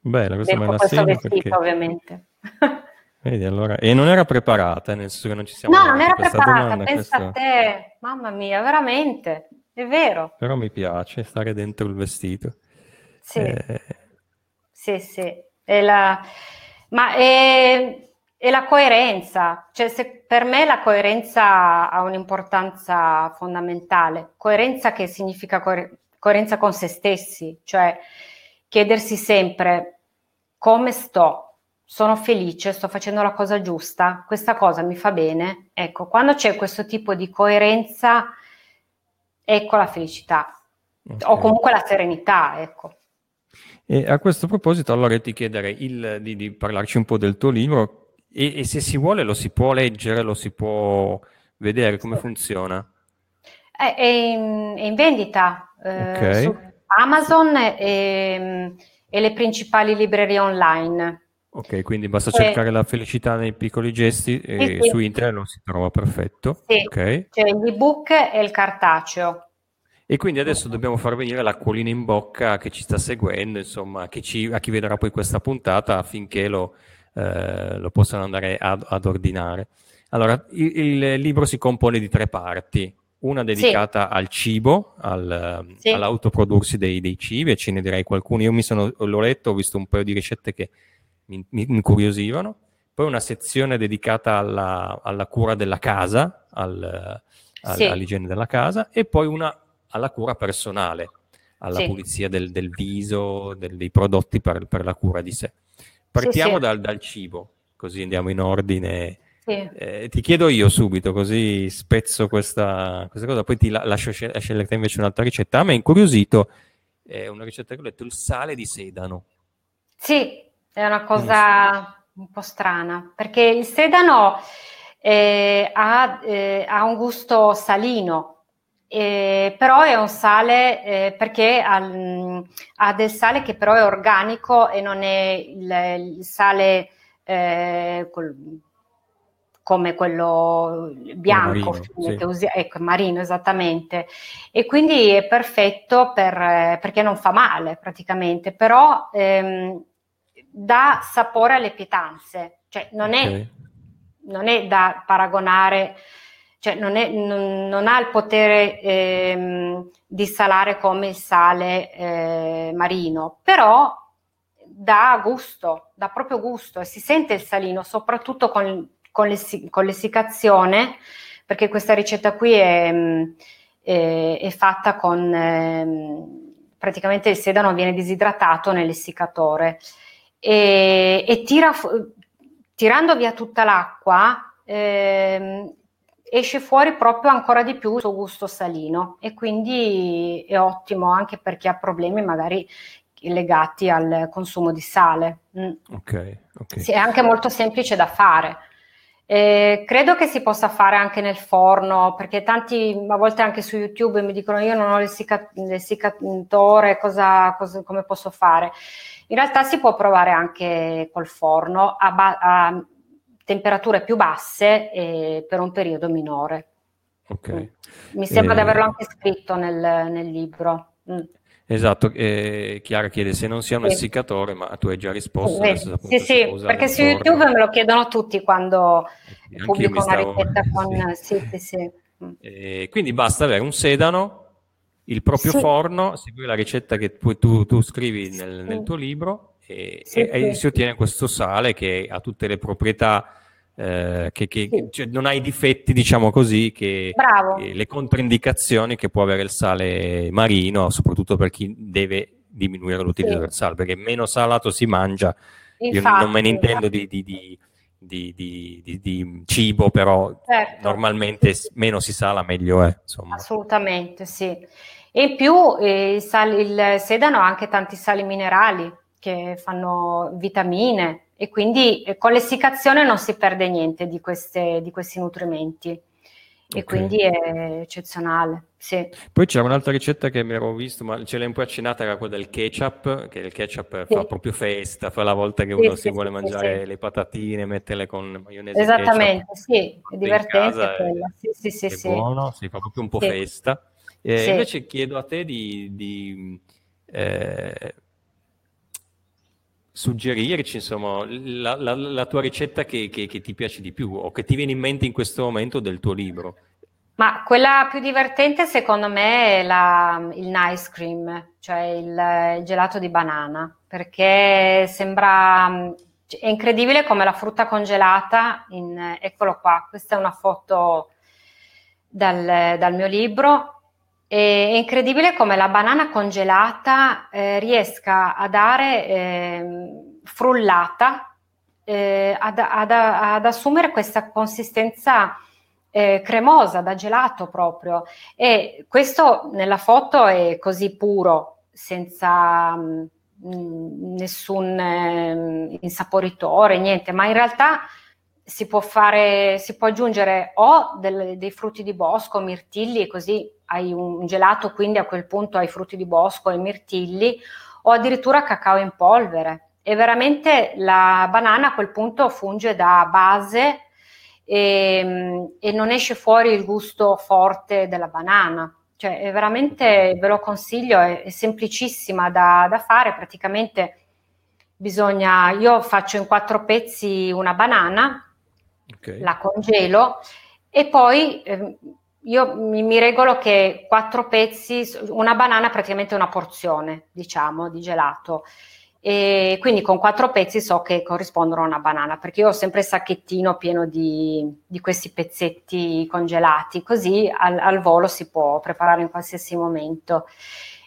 [SPEAKER 1] Bene, questo me la vestito, perché...
[SPEAKER 2] ovviamente.
[SPEAKER 1] Vedi, allora, e non era preparata, nel senso che non ci siamo
[SPEAKER 2] No, non era preparata, domanda, pensa questo... a te, mamma mia, veramente, è vero.
[SPEAKER 1] Però mi piace stare dentro il vestito.
[SPEAKER 2] Sì, eh... sì, sì. È la... Ma è... è, la coerenza, cioè se per me la coerenza ha un'importanza fondamentale. Coerenza che significa coer... coerenza con se stessi, cioè chiedersi sempre come sto, sono felice, sto facendo la cosa giusta, questa cosa mi fa bene. Ecco, quando c'è questo tipo di coerenza, ecco la felicità okay. o comunque la serenità, ecco.
[SPEAKER 1] E a questo proposito, allora ti chiederei il, di, di, parlarci un po' del tuo libro e, e, se si vuole lo si può leggere, lo si può vedere come funziona.
[SPEAKER 2] È, è, in, è in, vendita eh, okay. su Amazon e, e le principali librerie online.
[SPEAKER 1] Ok, quindi basta eh, cercare la felicità nei piccoli gesti e sì, su internet lo si trova perfetto.
[SPEAKER 2] Sì,
[SPEAKER 1] okay.
[SPEAKER 2] c'è l'ebook e il cartaceo.
[SPEAKER 1] E quindi adesso dobbiamo far venire l'acquolina in bocca a chi ci sta seguendo, insomma, ci, a chi vedrà poi questa puntata affinché lo, eh, lo possano andare ad, ad ordinare. Allora, il, il, libro si compone di tre parti, una dedicata sì. al cibo, al, sì. all'autoprodursi dei, dei cibi, e ce ne direi qualcuno. Io mi sono, l'ho letto, ho visto un paio di ricette che mi, mi incuriosivano. Poi una sezione dedicata alla, alla cura della casa, al, al, sì. all'igiene della casa, e poi una alla cura personale, alla sì. pulizia del, del viso, del, dei prodotti per, per, la cura di sé. Partiamo sì, dal, dal, cibo, così andiamo in ordine. Eh, ti chiedo io subito, così spezzo questa, questa cosa, poi ti la, lascio scegliere invece un'altra ricetta. A me è incuriosito, è una ricetta che ho letto, il sale di sedano.
[SPEAKER 2] Sì, è una cosa un po' strana, perché il sedano eh, ha, eh, ha, un gusto salino, eh, però è un sale eh, perché ha, ha, del sale che però è organico e non è il, il sale eh, col, come quello bianco marino, sì. usi, ecco, marino esattamente e quindi è perfetto per, perché non fa male praticamente però ehm, dà sapore alle pietanze, cioè non, okay. è, non è, da paragonare, cioè non, è, non, non ha il potere ehm, di salare come il sale eh, marino, però dà gusto, dà proprio gusto e si sente il salino, soprattutto con, con, l'ess- con l'essiccazione, perché questa ricetta qui è, è, è fatta con... Eh, praticamente il sedano viene disidratato nell'essiccatore e, e tira, tirando via tutta l'acqua ehm, esce fuori proprio ancora di più il suo gusto salino e quindi è ottimo anche per chi ha problemi magari legati al consumo di sale.
[SPEAKER 1] Mm. Ok, ok.
[SPEAKER 2] Sì, è anche molto semplice da fare. Eh, credo che si possa fare anche nel forno, perché tanti a volte anche su YouTube mi dicono io non ho l'essiccatore, cosa, cosa, come posso fare? In realtà si può provare anche col forno a, ba- a temperature più basse e per un periodo minore.
[SPEAKER 1] Okay.
[SPEAKER 2] Mm. Mi sembra e... di eh, averlo anche scritto nel, nel libro.
[SPEAKER 1] Mm. Esatto, eh, Chiara chiede se non sia un sì. essiccatore, ma tu hai già risposto.
[SPEAKER 2] Sì, sì, sì perché su YouTube me lo chiedono tutti quando pubblico una ricetta con... Sì, sì, sì.
[SPEAKER 1] Mm. Eh, quindi basta avere un sedano il proprio sì. forno, segui la ricetta che tu, tu, tu scrivi nel, sì. nel, tuo libro e, sì, e, e, si ottiene questo sale che ha tutte le proprietà, eh, che, che cioè, non ha i difetti, diciamo così, che, che, le controindicazioni che può avere il sale marino, soprattutto per chi deve diminuire l'utilizzo del sale, perché meno salato si mangia. Infatti, Io non me ne intendo di, di, di di, di, di, cibo, però certo. normalmente meno si sala meglio è. Insomma.
[SPEAKER 2] Assolutamente, sì. E in più eh, il, sal, il sedano ha anche tanti sali minerali che fanno vitamine e quindi eh, con l'essiccazione non si perde niente di, queste, di questi nutrimenti. e quindi è eccezionale. Sì.
[SPEAKER 1] Poi c'era un'altra ricetta che mi ero visto, ma ce l'hai un po' accennata, era quella del ketchup, che il ketchup sì. fa proprio festa, fa la volta che uno sì, si vuole mangiare le patatine, metterle con maionese
[SPEAKER 2] Esattamente, sì, è divertente quella. Sì, sì, sì,
[SPEAKER 1] è
[SPEAKER 2] sì.
[SPEAKER 1] buono, si fa proprio un po' festa. Eh, invece chiedo a te di, di eh, suggerirci insomma la, la, la tua ricetta che, che, che, ti piace di più o che ti viene in mente in questo momento del tuo libro.
[SPEAKER 2] Ma quella più divertente secondo me è la, il nice cream, cioè il, il gelato di banana, perché sembra è incredibile come la frutta congelata, in, eccolo qua, questa è una foto dal, dal mio libro, è incredibile come la banana congelata eh, riesca a dare eh, frullata, eh, ad, ad, ad, assumere questa consistenza eh, cremosa da gelato proprio. E questo nella foto è così puro, senza mh, mm, nessun eh, insaporitore, niente, ma in realtà si può fare, si può aggiungere o del, dei frutti di bosco, mirtilli, così hai un gelato, quindi a quel punto hai frutti di bosco e mirtilli, o addirittura cacao in polvere. E veramente la banana a quel punto funge da base e, e non esce fuori il gusto forte della banana. Cioè, è veramente, ve lo consiglio, è, è semplicissima da, da fare, praticamente bisogna, io faccio in quattro pezzi una banana, okay. la congelo e poi eh, io mi, mi, regolo che quattro pezzi, una banana praticamente una porzione, diciamo, di gelato. E quindi con quattro pezzi so che corrispondono a una banana, perché io ho sempre il sacchettino pieno di, di questi pezzetti congelati, così al, al, volo si può preparare in qualsiasi momento.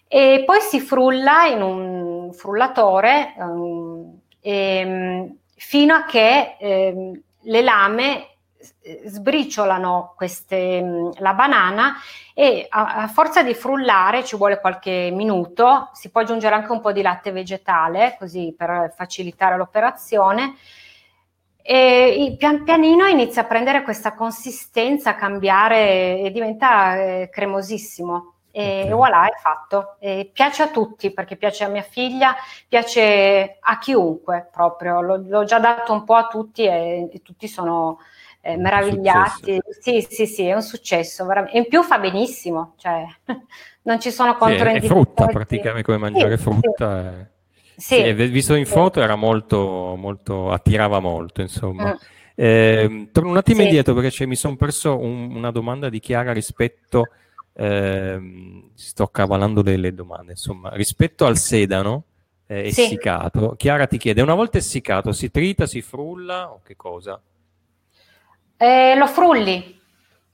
[SPEAKER 2] E poi si frulla in un frullatore um, e, fino a che eh, le lame sbriciolano queste, mm, la banana e a, a, forza di frullare ci vuole qualche minuto, si può aggiungere anche un po' di latte vegetale così per facilitare l'operazione e pian pianino inizia a prendere questa consistenza, a cambiare e diventa eh, cremosissimo. E okay. voilà, è fatto. E piace a tutti perché piace a mia figlia, piace a chiunque proprio. L'ho, l'ho già dato un po' a tutti e, e tutti sono, eh, meravigliati. Sì, sì, sì, è un successo. Veramente. In più fa benissimo, cioè non ci sono controindicazioni.
[SPEAKER 1] Sì, è frutta, praticamente come mangiare sì, frutta. Sì. Sì. visto in foto era molto, molto, attirava molto, insomma. Mm. Eh, torno un attimo indietro perché mi sono perso un, una domanda di Chiara rispetto, eh, sto cavalando delle domande, insomma, rispetto al sedano eh, essiccato. Chiara ti chiede, una volta essiccato si trita, si frulla o che cosa?
[SPEAKER 2] Eh, lo frulli,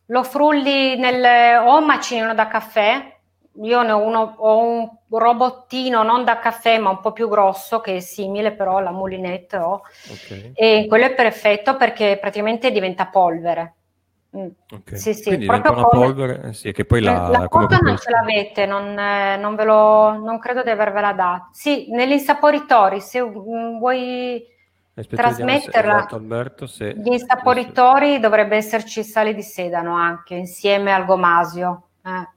[SPEAKER 2] lo frulli nel o macinino da caffè. Io ne ho uno, ho un robottino non da caffè, ma un po' più grosso che è simile, però la moulinette ho. Okay. E quello è perfetto perché praticamente diventa polvere.
[SPEAKER 1] Mm. Okay. Sì, sì, Quindi proprio una come... polvere, eh, sì, che poi la,
[SPEAKER 2] la coca non ce l'avete, non, eh, non, ve lo, non credo di avervela data. Sì, negli insaporitori, se mm, vuoi Aspetta, trasmetterla. Esatto, Alberto, se... Gli insaporitori dovrebbe esserci sale di sedano anche insieme al gomasio. Eh.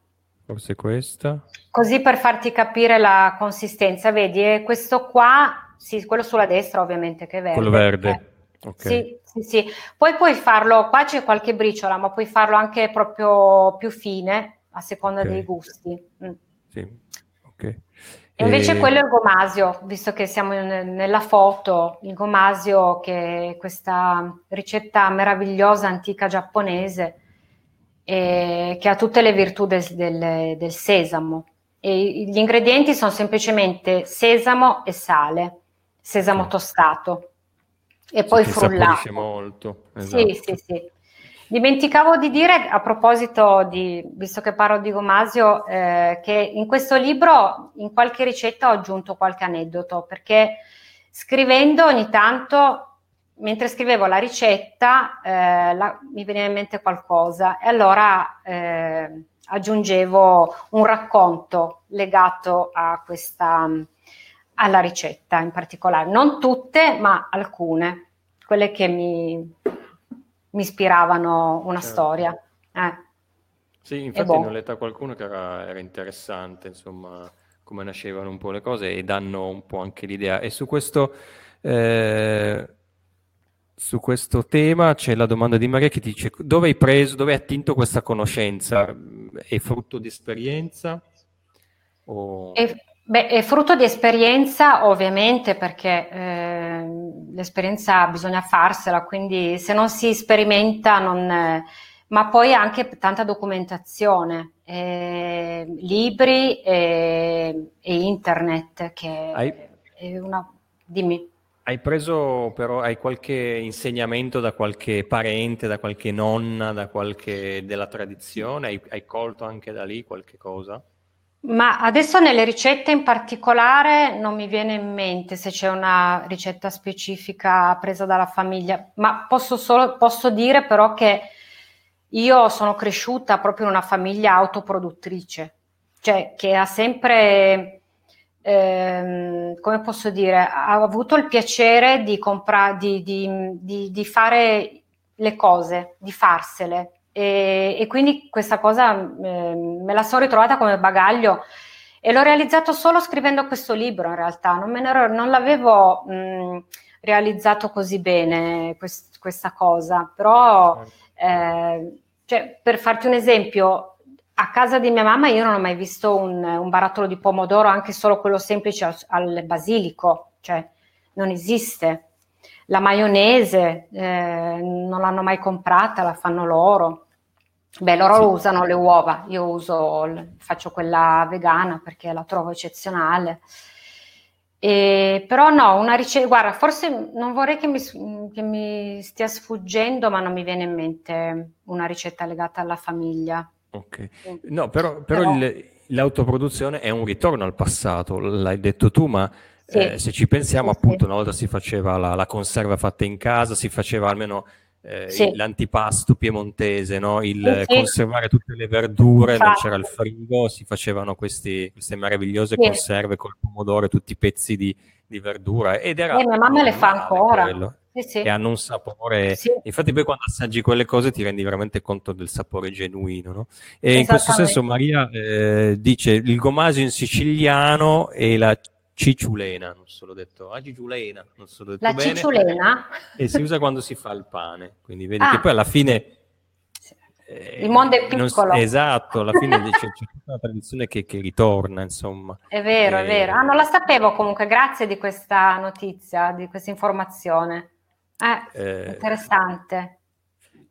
[SPEAKER 1] Forse questa.
[SPEAKER 2] Così per farti capire la consistenza, vedi, è questo qua, sì, quello sulla destra ovviamente che è verde.
[SPEAKER 1] Quello verde.
[SPEAKER 2] Okay. Sì, sì, sì. Poi puoi farlo, qua c'è qualche briciola, ma puoi farlo anche proprio più fine, a seconda okay. dei gusti. Mm.
[SPEAKER 1] Sì, ok.
[SPEAKER 2] E invece e... quello è il gomasio, visto che siamo in, nella foto, il gomasio che è questa ricetta meravigliosa antica giapponese eh, che ha tutte le virtù del, del, del sesamo. E gli ingredienti sono semplicemente sesamo e sale, sesamo sì. tostato e poi sì, frullato.
[SPEAKER 1] molto. Esatto.
[SPEAKER 2] Sì, sì, sì. Dimenticavo di dire, a proposito di, visto che parlo di Gomasio, eh, che in questo libro in qualche ricetta ho aggiunto qualche aneddoto, perché scrivendo ogni tanto, mentre scrivevo la ricetta, eh, la, mi veniva in mente qualcosa e allora eh, aggiungevo un racconto legato a questa, alla ricetta in particolare. Non tutte, ma alcune, quelle che mi mi ispiravano una certo. storia. Eh.
[SPEAKER 1] Sì, infatti boh. ne ho letta qualcuno che era, era, interessante, insomma, come nascevano un po' le cose e danno un po' anche l'idea. E su questo, eh, su questo tema c'è la domanda di Maria che dice dove hai preso, dove hai attinto questa conoscenza? È frutto di esperienza?
[SPEAKER 2] O... È, beh, è frutto di esperienza ovviamente perché eh, l'esperienza bisogna farsela, quindi se non si sperimenta non... Eh, ma poi anche tanta documentazione, eh, libri e, e, internet che hai, è una... Dimmi.
[SPEAKER 1] Hai preso però, hai qualche insegnamento da qualche parente, da qualche nonna, da qualche della tradizione? Hai, hai colto anche da lì qualche cosa?
[SPEAKER 2] Ma adesso nelle ricette in particolare non mi viene in mente se c'è una ricetta specifica presa dalla famiglia, ma posso, solo, posso dire però che io sono cresciuta proprio in una famiglia autoproduttrice, cioè che ha sempre, ehm, come posso dire, ha avuto il piacere di, compra- di, di, di, di fare le cose, di farsele. E, e quindi questa cosa eh, me la sono ritrovata come bagaglio e l'ho realizzato solo scrivendo questo libro in realtà, non, ero, non l'avevo mh, realizzato così bene quest- questa cosa, però eh, cioè, per farti un esempio, a casa di mia mamma io non ho mai visto un, un barattolo di pomodoro, anche solo quello semplice al, al basilico, cioè non esiste. La maionese eh, non l'hanno mai comprata, la fanno loro. Beh, loro sì. usano le uova, io uso, faccio quella vegana perché la trovo eccezionale. E, però no, una ricetta, guarda, forse non vorrei che mi, che mi, stia sfuggendo, ma non mi viene in mente una ricetta legata alla famiglia.
[SPEAKER 1] Ok, no, però, però, però... Il, l'autoproduzione è un ritorno al passato, l'hai detto tu, ma sì. eh, se ci pensiamo, sì, appunto, una volta si faceva la, la, conserva fatta in casa, si faceva almeno eh, sì. l'antipasto piemontese, no? il sì. conservare tutte le verdure, Infatti. non c'era il frigo, si facevano questi, queste meravigliose sì. conserve col pomodoro e tutti i pezzi di, di verdura. Ed era
[SPEAKER 2] eh, mia mamma le fa ancora.
[SPEAKER 1] E hanno un sapore. Infatti, poi quando assaggi quelle cose ti rendi veramente conto del sapore genuino. No? E in questo senso, Maria eh, dice il gomasio in siciliano e la cicciulena, non so l'ho detto, ah cicciulena, non so l'ho detto
[SPEAKER 2] La
[SPEAKER 1] bene.
[SPEAKER 2] cicciulena?
[SPEAKER 1] E si usa quando si fa il pane, quindi vedi ah. che poi alla fine...
[SPEAKER 2] Eh, il mondo è piccolo.
[SPEAKER 1] Non, esatto, alla fine c'è, c'è, tutta una tradizione che, che, ritorna, insomma.
[SPEAKER 2] È vero, e... è vero. Ah, non la sapevo comunque, grazie di questa notizia, di questa informazione. Eh, eh, interessante.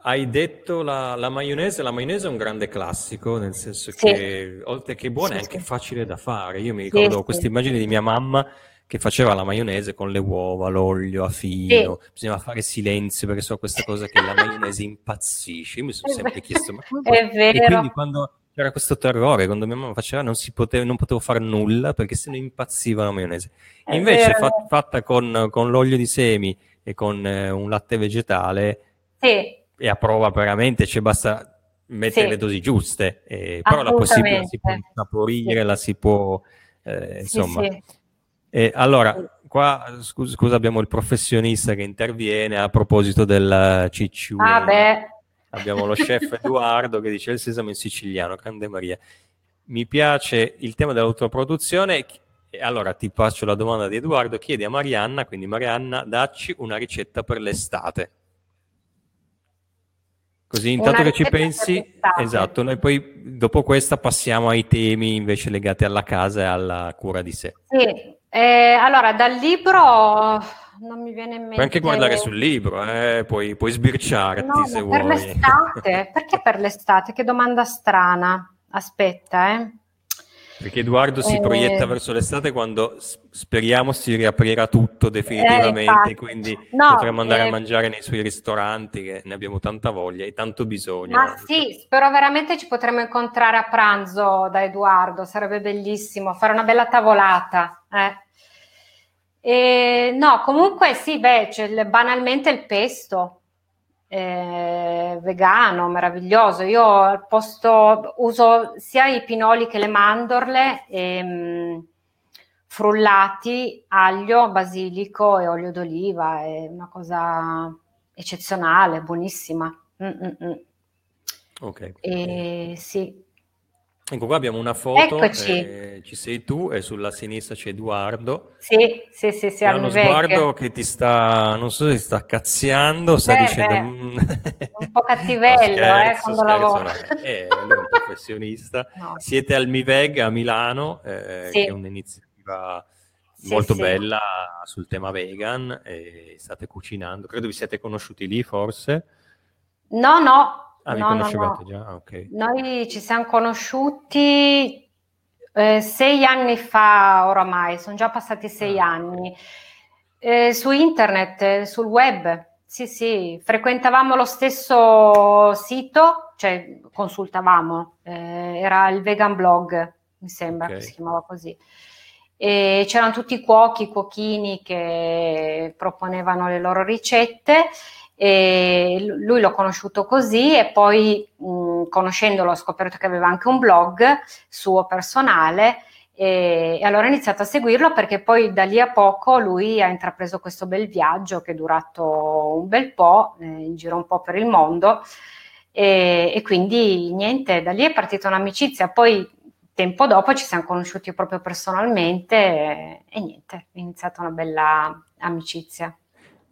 [SPEAKER 1] Hai detto la, la, maionese, la maionese è un grande classico, nel senso sì. che oltre che buona sì, è anche sì. facile da fare. Io mi ricordo questa immagine di mia mamma che faceva la maionese con le uova, l'olio a filo, bisognava fare silenzio perché so questa cosa che la maionese impazzisce. Io mi sono sempre chiesto, ma come
[SPEAKER 2] è vero.
[SPEAKER 1] E quindi quando c'era questo terrore, quando mia mamma faceva non, si poteva, non potevo fare nulla perché se ne impazziva la maionese. È Invece fat, fatta con, con, l'olio di semi e con eh, un latte vegetale...
[SPEAKER 2] Sì
[SPEAKER 1] e a prova veramente, ci basta mettere sì. le dosi giuste, eh, però la possibilità la si può saporire, sì. la si può, eh, insomma. Sì, eh, allora, qua scusa, scusa, abbiamo il professionista che interviene a proposito del cicciu.
[SPEAKER 2] Ah,
[SPEAKER 1] abbiamo lo chef Edoardo che dice il sesamo in siciliano, grande Maria. Mi piace il tema dell'autoproduzione. Allora ti faccio la domanda di Edoardo, chiedi a Marianna, quindi Marianna, dacci una ricetta per l'estate. Così intanto che ci pensi, esatto, noi poi dopo questa passiamo ai temi invece legati alla casa e alla cura di sé.
[SPEAKER 2] Sì, eh, allora dal libro non mi viene in mente.
[SPEAKER 1] Puoi anche guardare sul libro, eh? puoi, puoi sbirciarti no, se
[SPEAKER 2] per
[SPEAKER 1] vuoi.
[SPEAKER 2] Per l'estate? Perché per l'estate? Che domanda strana. Aspetta, eh.
[SPEAKER 1] Perché Edoardo si eh, proietta verso l'estate quando speriamo si riaprirà tutto definitivamente, eh, quindi no, potremo andare eh, a mangiare nei suoi ristoranti che ne abbiamo tanta voglia e tanto bisogno.
[SPEAKER 2] Ma sì, spero veramente ci potremo incontrare a pranzo da Edoardo, sarebbe bellissimo, fare una bella tavolata. Eh. No, comunque sì, beh, c'è banalmente il pesto eh, vegano, meraviglioso. Io al posto uso sia i pinoli che le mandorle e, mh, frullati, aglio, basilico e olio d'oliva. È una cosa eccezionale, buonissima. Mm-mm. Ok. E, sì.
[SPEAKER 1] Ecco qua abbiamo una foto, eh, ci sei tu e sulla sinistra c'è Edoardo.
[SPEAKER 2] Sì, sì, sì, sì.
[SPEAKER 1] Ha uno sguardo che ti sta, non so se sta cazziando, sta beh, dicendo... Beh,
[SPEAKER 2] mm". un po' cattivello, no, scherzo, eh, quando scherzo.
[SPEAKER 1] No, è, un professionista. No. Siete al Miveg a Milano, eh, sì. che è un'iniziativa molto sì. bella sul tema vegan, state cucinando. Credo vi siete conosciuti lì, forse?
[SPEAKER 2] No, no,
[SPEAKER 1] Ah,
[SPEAKER 2] no,
[SPEAKER 1] conoscevate
[SPEAKER 2] no,
[SPEAKER 1] già? Ah, okay.
[SPEAKER 2] Noi ci siamo conosciuti eh, sei anni fa oramai, sono già passati sei ah, anni. Eh, su internet, sul web, sì, sì, frequentavamo lo stesso sito, cioè consultavamo, eh, era il vegan blog, mi sembra okay. che si chiamava così. E c'erano tutti i cuochi, cuochini che proponevano le loro ricette e lui l'ho conosciuto così e poi mh, conoscendolo ho scoperto che aveva anche un blog suo personale e, e, allora ho iniziato a seguirlo perché poi da lì a poco lui ha intrapreso questo bel viaggio che è durato un bel po', eh, in giro un po' per il mondo e, e quindi niente, da lì è partita un'amicizia, poi tempo dopo ci siamo conosciuti proprio personalmente e, e niente, è iniziata una bella amicizia.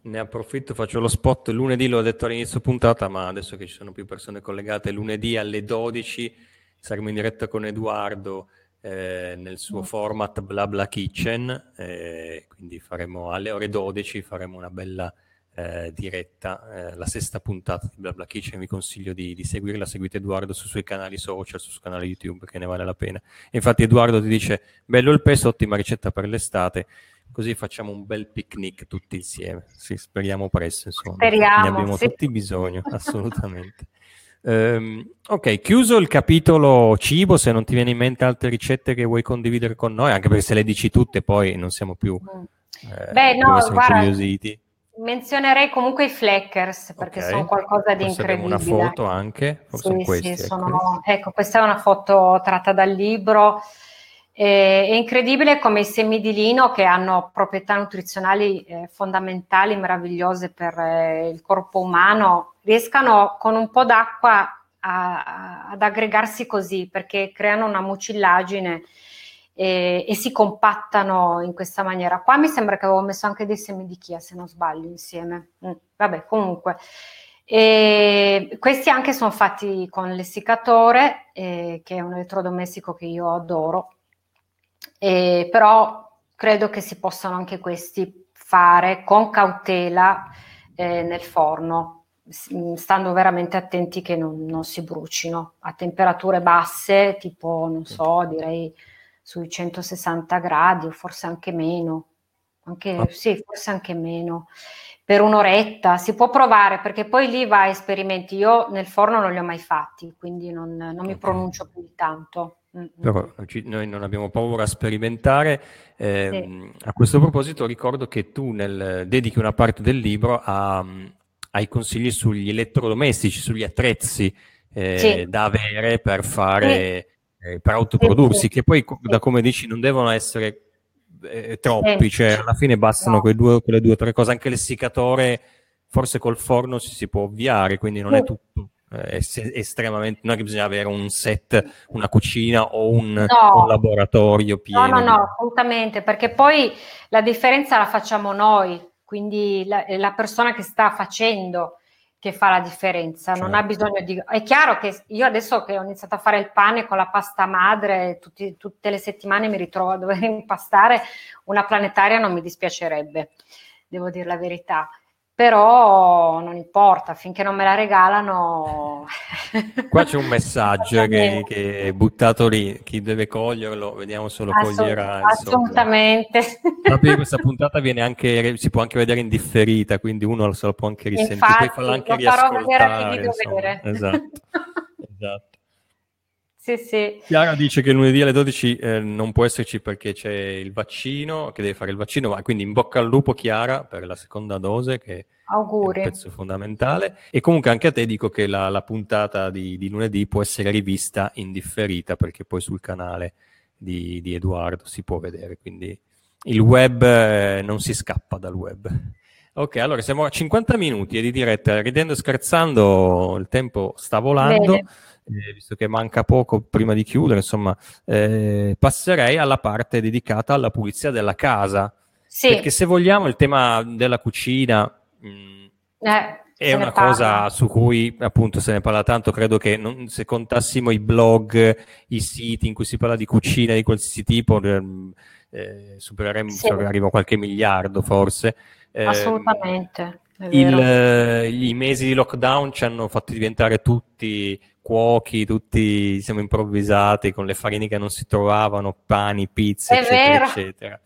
[SPEAKER 1] Ne approfitto, faccio lo spot. Lunedì l'ho detto all'inizio puntata, ma adesso che ci sono più persone collegate, lunedì alle 12 saremo in diretta con Edoardo eh, nel suo mm. format Bla Bla Kitchen. Eh, quindi faremo alle ore 12 faremo una bella eh, diretta, eh, la sesta puntata di Bla Bla Kitchen. Vi consiglio di, di, seguirla. Seguite Edoardo sui suoi canali social, sul suo canale YouTube, che ne vale la pena. infatti, Edoardo ti dice: Bello il pesto, ottima ricetta per l'estate così facciamo un bel picnic tutti insieme. Sì, speriamo presto, insomma.
[SPEAKER 2] Speriamo,
[SPEAKER 1] ne abbiamo sì. tutti bisogno, assolutamente. um, ok, chiuso il capitolo cibo, se non ti viene in mente altre ricette che vuoi condividere con noi, anche perché se le dici tutte poi non siamo più mm.
[SPEAKER 2] eh, Beh, no, guarda, curiositi. Menzionerei comunque i fleckers perché okay. sono qualcosa di forse incredibile.
[SPEAKER 1] una foto anche, forse sì, questi,
[SPEAKER 2] sì, ecco. sono, ecco, questa è una foto tratta dal libro è incredibile come i semi di lino, che hanno proprietà nutrizionali eh, fondamentali, meravigliose per eh, il corpo umano, riescano con un po' d'acqua a, a, ad aggregarsi così, perché creano una mucillagine e, e, si compattano in questa maniera. Qua mi sembra che avevo messo anche dei semi di chia, se non sbaglio, insieme. Mm, vabbè, comunque. E questi anche sono fatti con l'essiccatore, eh, che è un elettrodomestico che io adoro eh, però credo che si possano anche questi fare con cautela eh, nel forno, stando veramente attenti che non, non, si brucino a temperature basse, tipo, non so, direi sui 160 gradi o forse anche meno, anche, oh. sì, forse anche meno, per un'oretta. Si può provare perché poi lì va a esperimenti. Io nel forno non li ho mai fatti, quindi non, non mi pronuncio più di tanto.
[SPEAKER 1] Però noi non abbiamo paura a sperimentare. Eh, sì. A questo proposito ricordo che tu nel, dedichi una parte del libro a, ai consigli sugli elettrodomestici, sugli attrezzi eh, sì. da avere per fare, sì. eh, per autoprodursi, che poi da come dici non devono essere eh, troppi, cioè alla fine bastano no. quelle, due, quelle due o tre cose, anche l'essiccatore forse col forno si, si può ovviare, quindi non è tutto estremamente, non è che bisogna avere un set, una cucina o un, no. un laboratorio pieno.
[SPEAKER 2] No, no, no, assolutamente, perché poi la differenza la facciamo noi, quindi la, la persona che sta facendo che fa la differenza, certo. non ha certo. bisogno di... È chiaro che io adesso che ho iniziato a fare il pane con la pasta madre, tutti, tutte le settimane mi ritrovo a dover impastare una planetaria, non mi dispiacerebbe, devo dire la verità però non importa, finché non me la regalano.
[SPEAKER 1] Qua c'è un messaggio che, che, è buttato lì, chi deve coglierlo, vediamo se lo Assolut- coglierà.
[SPEAKER 2] Assolutamente.
[SPEAKER 1] Proprio questa puntata viene anche, si può anche vedere in differita, quindi uno se lo può anche risentire,
[SPEAKER 2] Infatti, poi farla anche riascoltare.
[SPEAKER 1] Esatto, esatto.
[SPEAKER 2] Sì, sì.
[SPEAKER 1] Chiara dice che lunedì alle 12 eh, non può esserci perché c'è il vaccino, che deve fare il vaccino, ma quindi in bocca al lupo Chiara per la seconda dose che
[SPEAKER 2] Auguri.
[SPEAKER 1] è un pezzo fondamentale. E comunque anche a te dico che la, la puntata di, di, lunedì può essere rivista in differita perché poi sul canale di, di Edoardo si può vedere, quindi il web eh, non si scappa dal web. Ok, allora siamo a 50 minuti di diretta, ridendo e scherzando, il tempo sta volando, eh, visto che manca poco prima di chiudere, insomma, eh, passerei alla parte dedicata alla pulizia della casa. Sì. Perché se vogliamo il tema della cucina mh, mm, eh, è una cosa su cui appunto se ne parla tanto, credo che non, se contassimo i blog, i siti in cui si parla di cucina di qualsiasi tipo, ehm, eh, supereremo, sì. arriva qualche miliardo forse.
[SPEAKER 2] Eh, Assolutamente.
[SPEAKER 1] Il, I mesi di lockdown ci hanno fatto diventare tutti cuochi, tutti siamo improvvisati con le farine che non si trovavano, pani, pizze, È eccetera, vero. eccetera.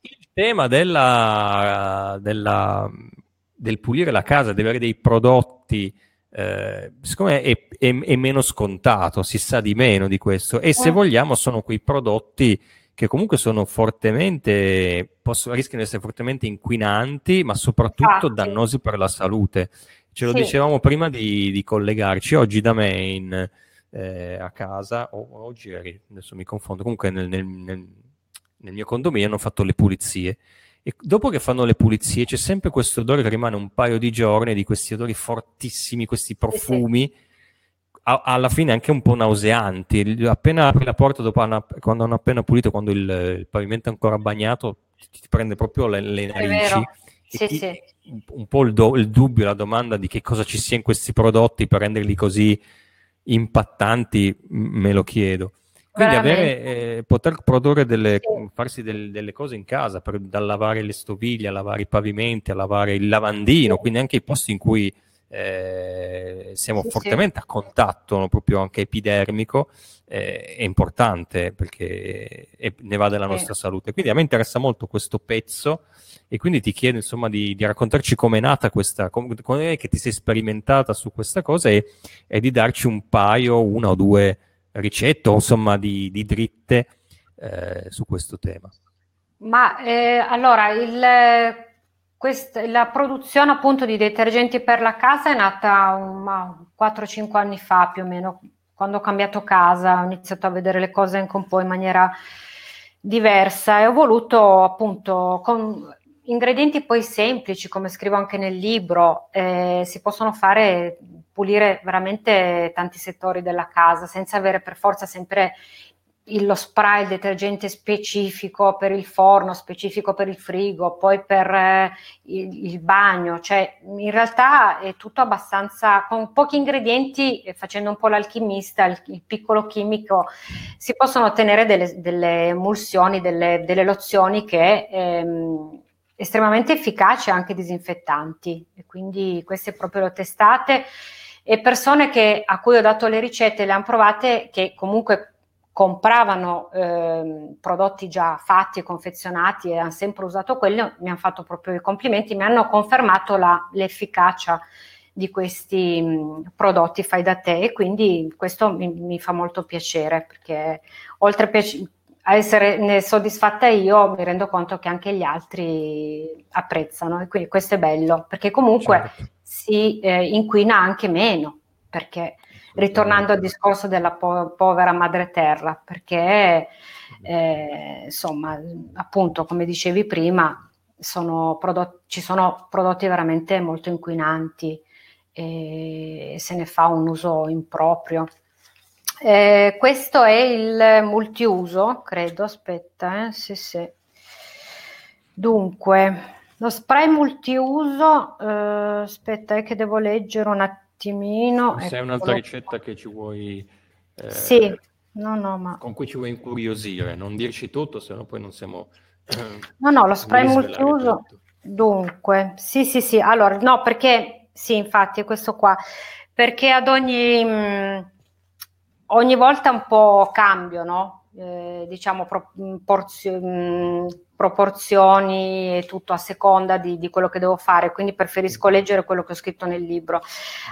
[SPEAKER 1] Il tema della, della, del pulire la casa, di avere dei prodotti, eh, secondo me è, è, è, meno scontato, si sa di meno di questo e se eh. vogliamo sono quei prodotti che comunque sono fortemente, possono, rischiano di essere fortemente inquinanti, ma soprattutto ah, dannosi per la salute. Ce lo sì. dicevamo prima di, di, collegarci. Oggi da me in, eh, a casa, o oggi adesso mi confondo, comunque nel, nel, nel, nel, mio condominio hanno fatto le pulizie. E dopo che fanno le pulizie c'è sempre questo odore che rimane un paio di giorni, di questi odori fortissimi, questi profumi. Sì, sì a, alla fine anche un po' nauseanti. Appena apri la porta, dopo una, quando hanno appena pulito, quando il, il, pavimento è ancora bagnato, ti, ti prende proprio le, le narici. Sì, ti, sì. Un po' il, do, il, dubbio, la domanda di che cosa ci sia in questi prodotti per renderli così impattanti, me lo chiedo. Quindi avere, eh, poter produrre delle, sì. farsi del, delle cose in casa, per, da lavare le stoviglie, a lavare i pavimenti, a lavare il lavandino, quindi anche i posti in cui eh, siamo sì, fortemente sì. a contatto no, proprio anche epidermico, eh, è importante perché è, ne va della nostra sì. salute. Quindi a me interessa molto questo pezzo e quindi ti chiedo insomma di, di raccontarci come è nata questa, come, come è che ti sei sperimentata su questa cosa e, e, di darci un paio, una o due ricette o insomma di, di dritte eh, su questo tema.
[SPEAKER 2] Ma eh, allora il questa, la produzione appunto di detergenti per la casa è nata um, 4-5 anni fa più o meno, quando ho cambiato casa, ho iniziato a vedere le cose anche un po' in maniera diversa e ho voluto appunto con ingredienti poi semplici, come scrivo anche nel libro, eh, si possono fare pulire veramente tanti settori della casa senza avere per forza sempre lo spray, il detergente specifico per il forno, specifico per il frigo, poi per eh, il, il, bagno, cioè in realtà è tutto abbastanza con pochi ingredienti, facendo un po' l'alchimista, il, il piccolo chimico, si possono ottenere delle, delle emulsioni, delle, delle, lozioni che ehm, estremamente efficaci anche disinfettanti. E quindi queste proprio le ho testate e persone che, a cui ho dato le ricette le hanno provate che comunque compravano eh, prodotti già fatti e confezionati e hanno sempre usato quelli, mi hanno fatto proprio i complimenti, mi hanno confermato la, l'efficacia di questi mh, prodotti fai da te e quindi questo mi, mi fa molto piacere perché oltre piace- a essere soddisfatta io mi rendo conto che anche gli altri apprezzano e quindi questo è bello perché comunque certo. si eh, inquina anche meno perché ritornando al discorso della po- povera madre terra, perché eh, insomma, appunto, come dicevi prima, sono prodotti, ci sono prodotti veramente molto inquinanti e se ne fa un uso improprio. Eh, questo è il multiuso, credo, aspetta, eh, sì, sì. Dunque, lo spray multiuso, eh, aspetta, è che devo leggere un attimo attimino.
[SPEAKER 1] Se è un'altra ricetta che ci vuoi...
[SPEAKER 2] Eh, sì, no, no, ma...
[SPEAKER 1] Con cui ci vuoi incuriosire, non dirci tutto, se no poi non siamo...
[SPEAKER 2] no, no, lo spray multiuso... Dunque, sì, sì, sì, allora, no, perché, sì, infatti, è questo qua, perché ad ogni, mh, ogni volta un po' cambio, no? Eh, diciamo, pro, porzio, mh, proporzioni e tutto a seconda di, di, quello che devo fare, quindi preferisco leggere quello che ho scritto nel libro.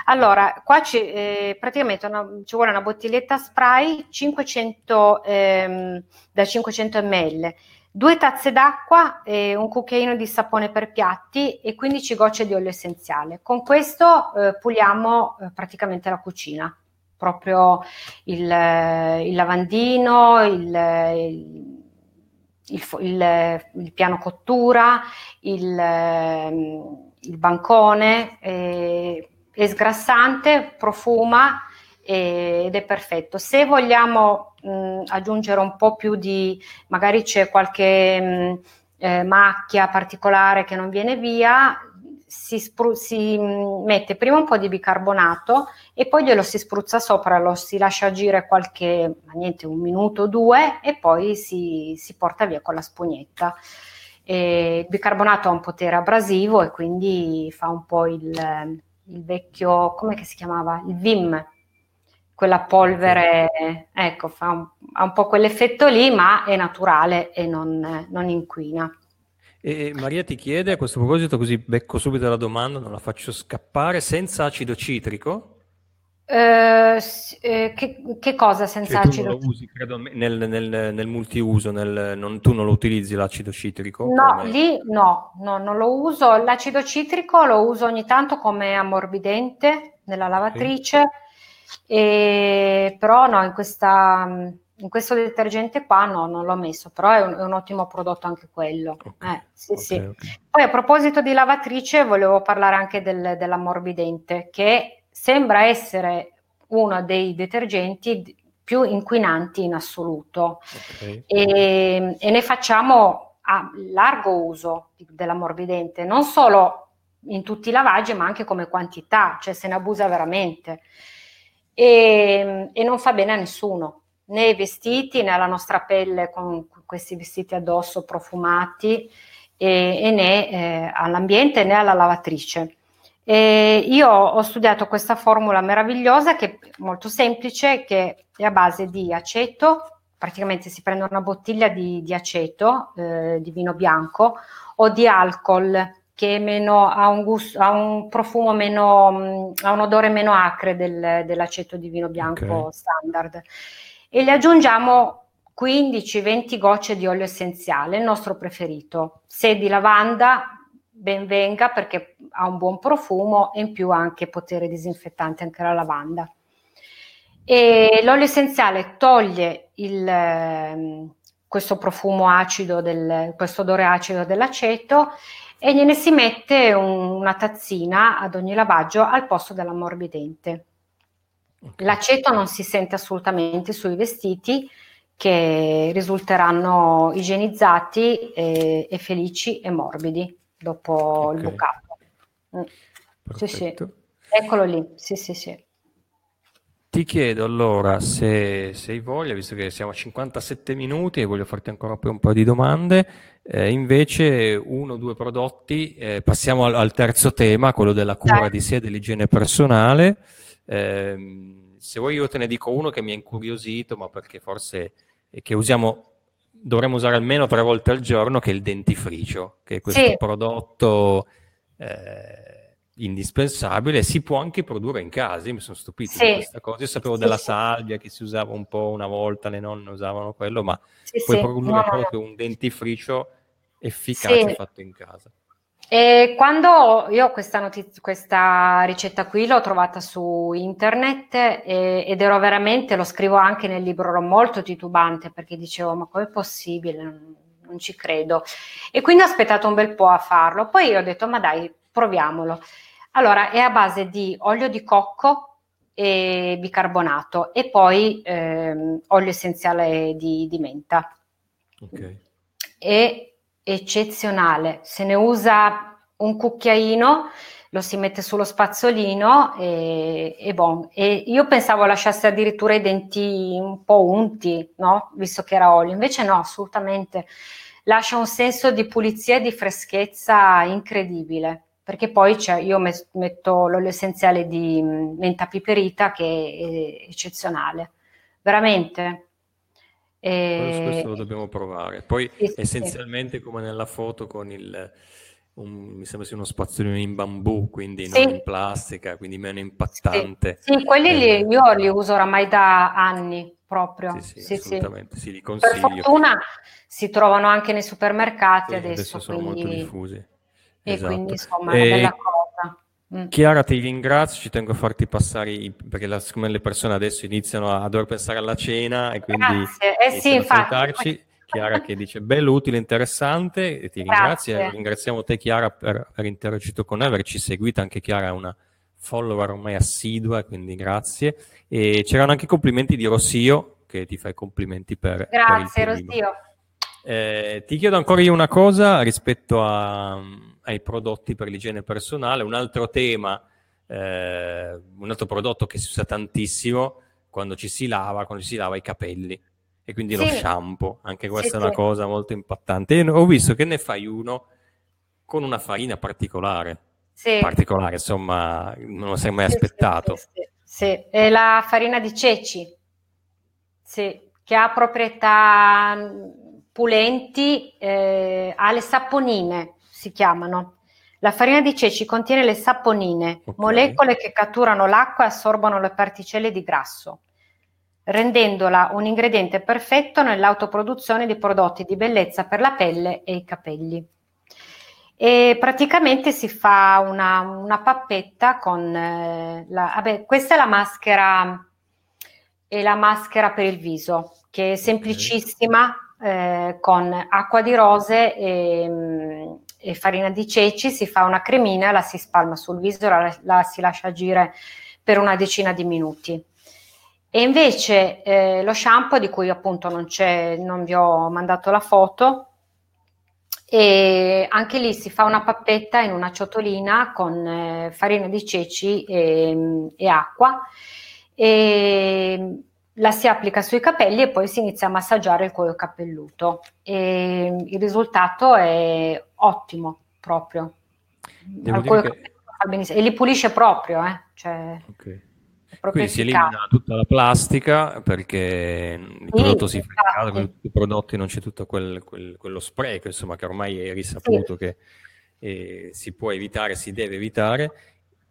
[SPEAKER 2] Allora, qua ci, eh, praticamente una, ci vuole una bottiglietta spray 500, ehm, da 500 ml, due tazze d'acqua, e un cucchiaino di sapone per piatti e 15 gocce di olio essenziale. Con questo eh, puliamo eh, praticamente la cucina, proprio il, il lavandino, il, il il, piano cottura, il, bancone, eh, è sgrassante, profuma ed è perfetto. Se vogliamo mh, aggiungere un po' più di, magari c'è qualche mh, eh, macchia particolare che non viene via, si, spru- si mette prima un po' di bicarbonato e poi glielo si spruzza sopra, lo si lascia agire qualche, niente, un minuto o due e poi si, si porta via con la spugnetta. E il bicarbonato ha un potere abrasivo e quindi fa un po' il, il vecchio, come si chiamava? Il Vim, quella polvere, ecco, un, ha un po' quell'effetto lì, ma è naturale e non, non inquina.
[SPEAKER 1] E Maria ti chiede a questo proposito, così becco subito la domanda, non la faccio scappare, senza acido citrico?
[SPEAKER 2] Eh, eh, che, che, cosa senza
[SPEAKER 1] cioè,
[SPEAKER 2] acido
[SPEAKER 1] citrico? Lo usi, credo, nel, nel, nel multiuso, nel, non, tu non lo utilizzi l'acido citrico?
[SPEAKER 2] No, come... lì no, no, non lo uso. L'acido citrico lo uso ogni tanto come ammorbidente nella lavatrice, okay. e, però no, in questa in questo detergente qua no, non l'ho messo, però è un, è un ottimo prodotto anche quello. Okay. Eh, sì, okay, sì. Okay. Poi a proposito di lavatrice volevo parlare anche del, dell'ammorbidente che sembra essere uno dei detergenti più inquinanti in assoluto e, e, ne facciamo a largo uso dell'ammorbidente, non solo in tutti i lavaggi ma anche come quantità, cioè se ne abusa veramente e, e non fa bene a nessuno né i vestiti né alla nostra pelle con questi vestiti addosso profumati e, e né eh, all'ambiente né alla lavatrice. E io ho studiato questa formula meravigliosa che è molto semplice, che è a base di aceto, praticamente si prende una bottiglia di, di aceto, eh, di vino bianco, o di alcol che meno, ha, un gusto, ha un profumo meno, ha un odore meno acre del, dell'aceto di vino bianco okay. standard e le aggiungiamo 15-20 gocce di olio essenziale, il nostro preferito. Se di lavanda, ben venga perché ha un buon profumo e in più ha anche potere disinfettante anche la lavanda. E l'olio essenziale toglie il, ehm, questo profumo acido, del, questo odore acido dell'aceto e gliene si mette un, una tazzina ad ogni lavaggio al posto dell'ammorbidente. Okay. L'aceto non si sente assolutamente sui vestiti che risulteranno igienizzati e, e felici e morbidi dopo okay. il bucato. Mm. Sì, sì. Eccolo lì, sì, sì, sì.
[SPEAKER 1] Ti chiedo allora se, se hai voglia, visto che siamo a 57 minuti e voglio farti ancora poi un po' di domande, eh, invece uno o due prodotti, eh, passiamo al, al, terzo tema, quello della cura Dai. di sé e dell'igiene personale. Eh, se vuoi io te ne dico uno che mi ha incuriosito, ma perché forse che usiamo, dovremmo usare almeno tre volte al giorno, che è il dentifricio, che è questo sì. prodotto eh, indispensabile, si può anche produrre in casa, io mi sono stupito sì. di questa cosa, io sapevo sì, della salvia che si usava un po' una volta, le nonne usavano quello, ma puoi produrre no. proprio un dentifricio efficace fatto in casa.
[SPEAKER 2] E quando io questa, notizia, questa ricetta qui l'ho trovata su internet e, ed ero veramente, lo scrivo anche nel libro, ero molto titubante perché dicevo ma com'è possibile, non, non ci credo. E quindi ho aspettato un bel po' a farlo, poi ho detto ma dai, proviamolo. Allora è a base di olio di cocco e bicarbonato e poi ehm, olio essenziale di, di menta. Ok. E eccezionale. Se ne usa un cucchiaino, lo si mette sullo spazzolino e, e, bon. e io pensavo lasciasse addirittura i denti un po' unti, no? Visto che era olio. Invece no, assolutamente. Lascia un senso di pulizia e di freschezza incredibile. Perché poi io metto l'olio essenziale di menta piperita che è eccezionale. Veramente
[SPEAKER 1] e... Questo lo dobbiamo provare. Poi sì, essenzialmente sì. come nella foto con il, un, mi sembra sia uno spazzolino in bambù, quindi sì. non in plastica, quindi meno impattante.
[SPEAKER 2] Sì, quelli eh, li, io li uso oramai da anni proprio.
[SPEAKER 1] Sì, sì, assolutamente, sì. li consiglio.
[SPEAKER 2] Per fortuna si trovano anche nei supermercati adesso.
[SPEAKER 1] Adesso sono
[SPEAKER 2] quindi...
[SPEAKER 1] molto diffusi.
[SPEAKER 2] E esatto. quindi insomma è una bella cosa.
[SPEAKER 1] Mm. Chiara, ti ringrazio, ci tengo a farti passare, i, perché la, siccome le persone adesso iniziano a dover pensare alla cena e quindi
[SPEAKER 2] Grazie. Eh sì, infatti,
[SPEAKER 1] Chiara che dice bello, utile, interessante, e ti ringrazio. Ringraziamo te Chiara per aver interagito con noi, averci seguito, anche Chiara è una follower ormai assidua, quindi grazie. E c'erano anche complimenti di Rossio, che ti fai complimenti per...
[SPEAKER 2] Grazie per Rossio.
[SPEAKER 1] Eh, ti chiedo ancora io una cosa rispetto a, ai prodotti per l'igiene personale, un altro tema, eh, un altro prodotto che si usa tantissimo quando ci si lava, quando ci si lava i capelli e quindi sì. lo shampoo, anche questa sì, è una sì. cosa molto impattante. Io ho visto che ne fai uno con una farina particolare, particolare, insomma, non lo sei mai aspettato.
[SPEAKER 2] Sì, è la farina di ceci, che ha proprietà pulenti, eh, ha le saponine, si chiamano. La farina di ceci contiene le saponine, okay. molecole che catturano l'acqua e assorbono le particelle di grasso rendendola un ingrediente perfetto nell'autoproduzione di prodotti di bellezza per la pelle e i capelli. E praticamente si fa una, una pappetta con eh, la, vabbè, questa è la maschera è la maschera per il viso che è semplicissima eh, con acqua di rose e, e, farina di ceci si fa una cremina la si spalma sul viso la, la si lascia agire per una decina di minuti. E invece eh, lo shampoo di cui appunto non, c'è, non vi ho mandato la foto, e anche lì si fa una pappetta in una ciotolina con eh, farina di ceci e, e, acqua. E la si applica sui capelli e poi si inizia a massaggiare il cuoio capelluto e il risultato è ottimo proprio. Che... E li pulisce proprio, eh? cioè... okay.
[SPEAKER 1] Quindi si elimina tutta la plastica perché il sì, prodotto si fa con tutti i prodotti non c'è tutto quel, quel, quello spreco, insomma, che ormai è risaputo sì. che eh, si può evitare, si deve evitare.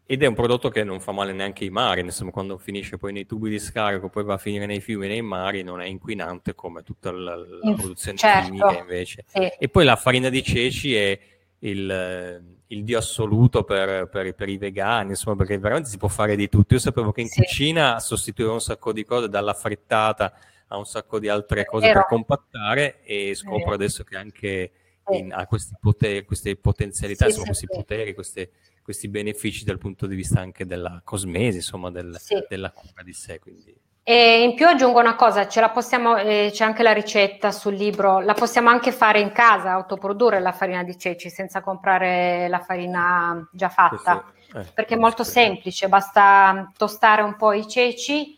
[SPEAKER 1] Ed è un prodotto che non fa male neanche ai mari, insomma, quando finisce poi nei tubi di scarico, poi va a finire nei fiumi nei mari, non è inquinante come tutta la, la produzione certo. chimica invece. Sì. E poi la farina di ceci è il il dio assoluto per, per, per, i vegani, insomma, perché veramente si può fare di tutto. Io sapevo che in sì. cucina sostituiva un sacco di cose, dalla frittata a un sacco di altre cose per compattare e scopro adesso che anche in, ha questi poteri, queste potenzialità, sì, insomma, questi poteri, queste, questi benefici dal punto di vista anche della cosmesi, insomma, del, della cura di sé. Quindi.
[SPEAKER 2] E in più aggiungo una cosa, ce la possiamo, eh, c'è anche la ricetta sul libro, la possiamo anche fare in casa, autoprodurre la farina di ceci senza comprare la farina già fatta, sì, eh, perché è molto semplice, basta tostare un po' i ceci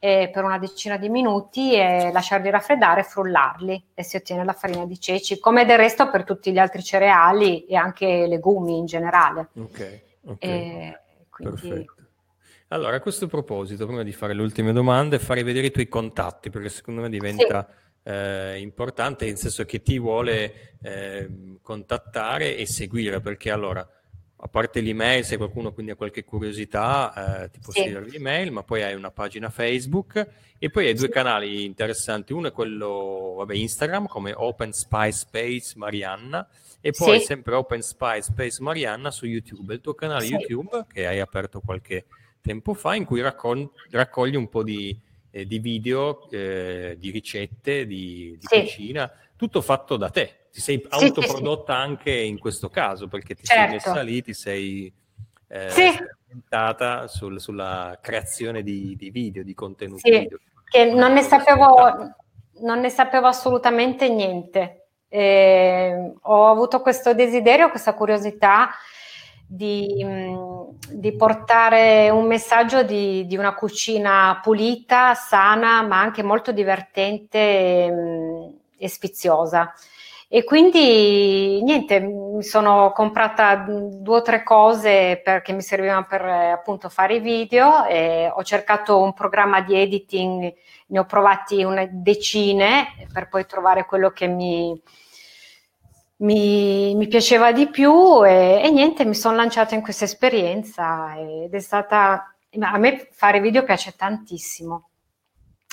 [SPEAKER 2] eh, per una decina di minuti e lasciarli raffreddare e frullarli e si ottiene la farina di ceci, come del resto per tutti gli altri cereali e anche legumi in generale.
[SPEAKER 1] Ok, ok. Quindi, Perfetto. Allora, a questo proposito, prima di fare le ultime domande, farei vedere i tuoi contatti, perché secondo me diventa sì. eh, importante, nel senso che ti vuole eh, contattare e seguire, perché allora, a parte l'email, se qualcuno quindi ha qualche curiosità, eh, ti può sì. scrivere l'email, ma poi hai una pagina Facebook e poi hai due sì. canali interessanti. Uno è quello, vabbè, Instagram, come Open Spy Space Marianna, e poi sì. sempre Open Spy Space Marianna su YouTube, il tuo canale YouTube che hai aperto qualche tempo fa in cui raccogli, raccogli un po' di, eh, di video, eh, di ricette, di, di sì. cucina, tutto fatto da te. Ti sei sì, autoprodotta sì, anche in questo caso perché ti certo. sei messa lì, ti sei eh, sperimentata sul, sulla creazione di, di, video, di contenuti video.
[SPEAKER 2] Che non ne, sapevo, non ne sapevo assolutamente niente. Eh, ho avuto questo desiderio, questa curiosità di, di portare un messaggio di, di, una cucina pulita, sana, ma anche molto divertente e, sfiziosa. E quindi niente, mi sono comprata due o tre cose perché mi servivano per appunto fare i video ho cercato un programma di editing, ne ho provati una decine per poi trovare quello che mi, mi, mi piaceva di più e, e niente, mi sono lanciata in questa esperienza ed è stata, a me fare video piace tantissimo,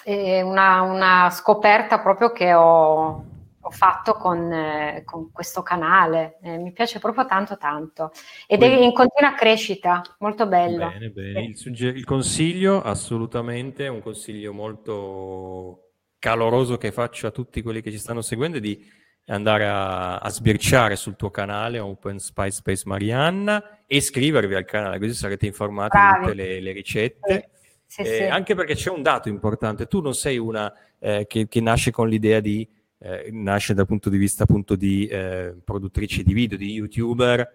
[SPEAKER 2] è una, una scoperta proprio che ho, ho fatto con, eh, con, questo canale, eh, mi piace proprio tanto tanto ed Quindi, è in continua crescita, molto bello.
[SPEAKER 1] Bene, bene. Il, sugger- il consiglio assolutamente, un consiglio molto caloroso che faccio a tutti quelli che ci stanno seguendo è di andare a, a sbirciare sul tuo canale Open Spice Space Marianna e iscrivervi al canale, così sarete informati Bravi. di tutte le, le ricette. Sì, eh, sì. Anche perché c'è un dato importante, tu non sei una eh, che, che, nasce con l'idea di, eh, nasce dal punto di vista appunto di eh, produttrice di video, di youtuber,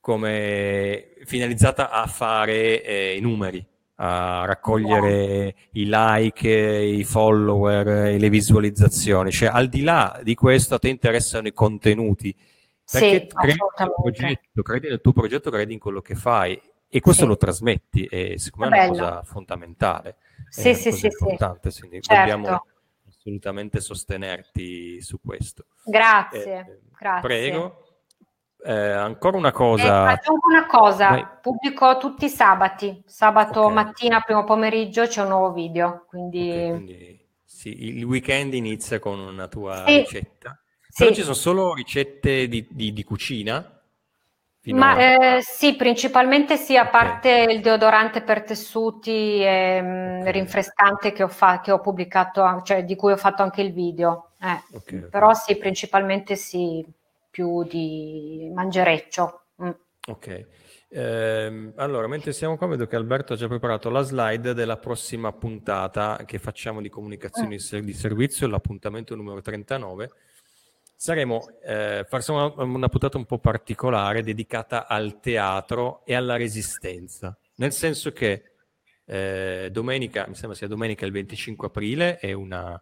[SPEAKER 1] come finalizzata a fare eh, i numeri, a raccogliere i like, i follower, le visualizzazioni. Cioè, al di là di questo, a te interessano i contenuti. Perché sì, credi, nel progetto, credi nel tuo progetto, credi in quello che fai e questo sì. lo trasmetti e secondo me è una cosa fondamentale.
[SPEAKER 2] Sì, sì, sì,
[SPEAKER 1] importante, sì. Quindi certo. dobbiamo assolutamente sostenerti su questo.
[SPEAKER 2] Grazie, eh, grazie.
[SPEAKER 1] Prego. Eh, ancora una cosa.
[SPEAKER 2] Eh, una cosa, Vai. pubblico tutti i sabati, sabato okay. mattina, primo pomeriggio c'è un nuo video, quindi... Okay, quindi
[SPEAKER 1] sì, il weekend inizia con una tua sì. ricetta. Però sì. ci sono solo ricette di, di, di cucina?
[SPEAKER 2] Ma eh, sì, principalmente sì, a parte okay. il deodorante per tessuti e mm, okay. rinfrescante che ho, fa- che ho, pubblicato, cioè di cui ho fatto anche il video. Eh. Però sì, principalmente sì, più di mangereccio. Mm.
[SPEAKER 1] Ok. Eh, allora, mentre siamo qua, vedo che Alberto ha già preparato la slide della prossima puntata che facciamo di comunicazioni mm. di servizio, l'appuntamento numero 39 saremo eh, faremo una, una, puntata un po' particolare dedicata al teatro e alla resistenza, nel senso che eh, domenica, mi sembra sia domenica il 25 aprile, è una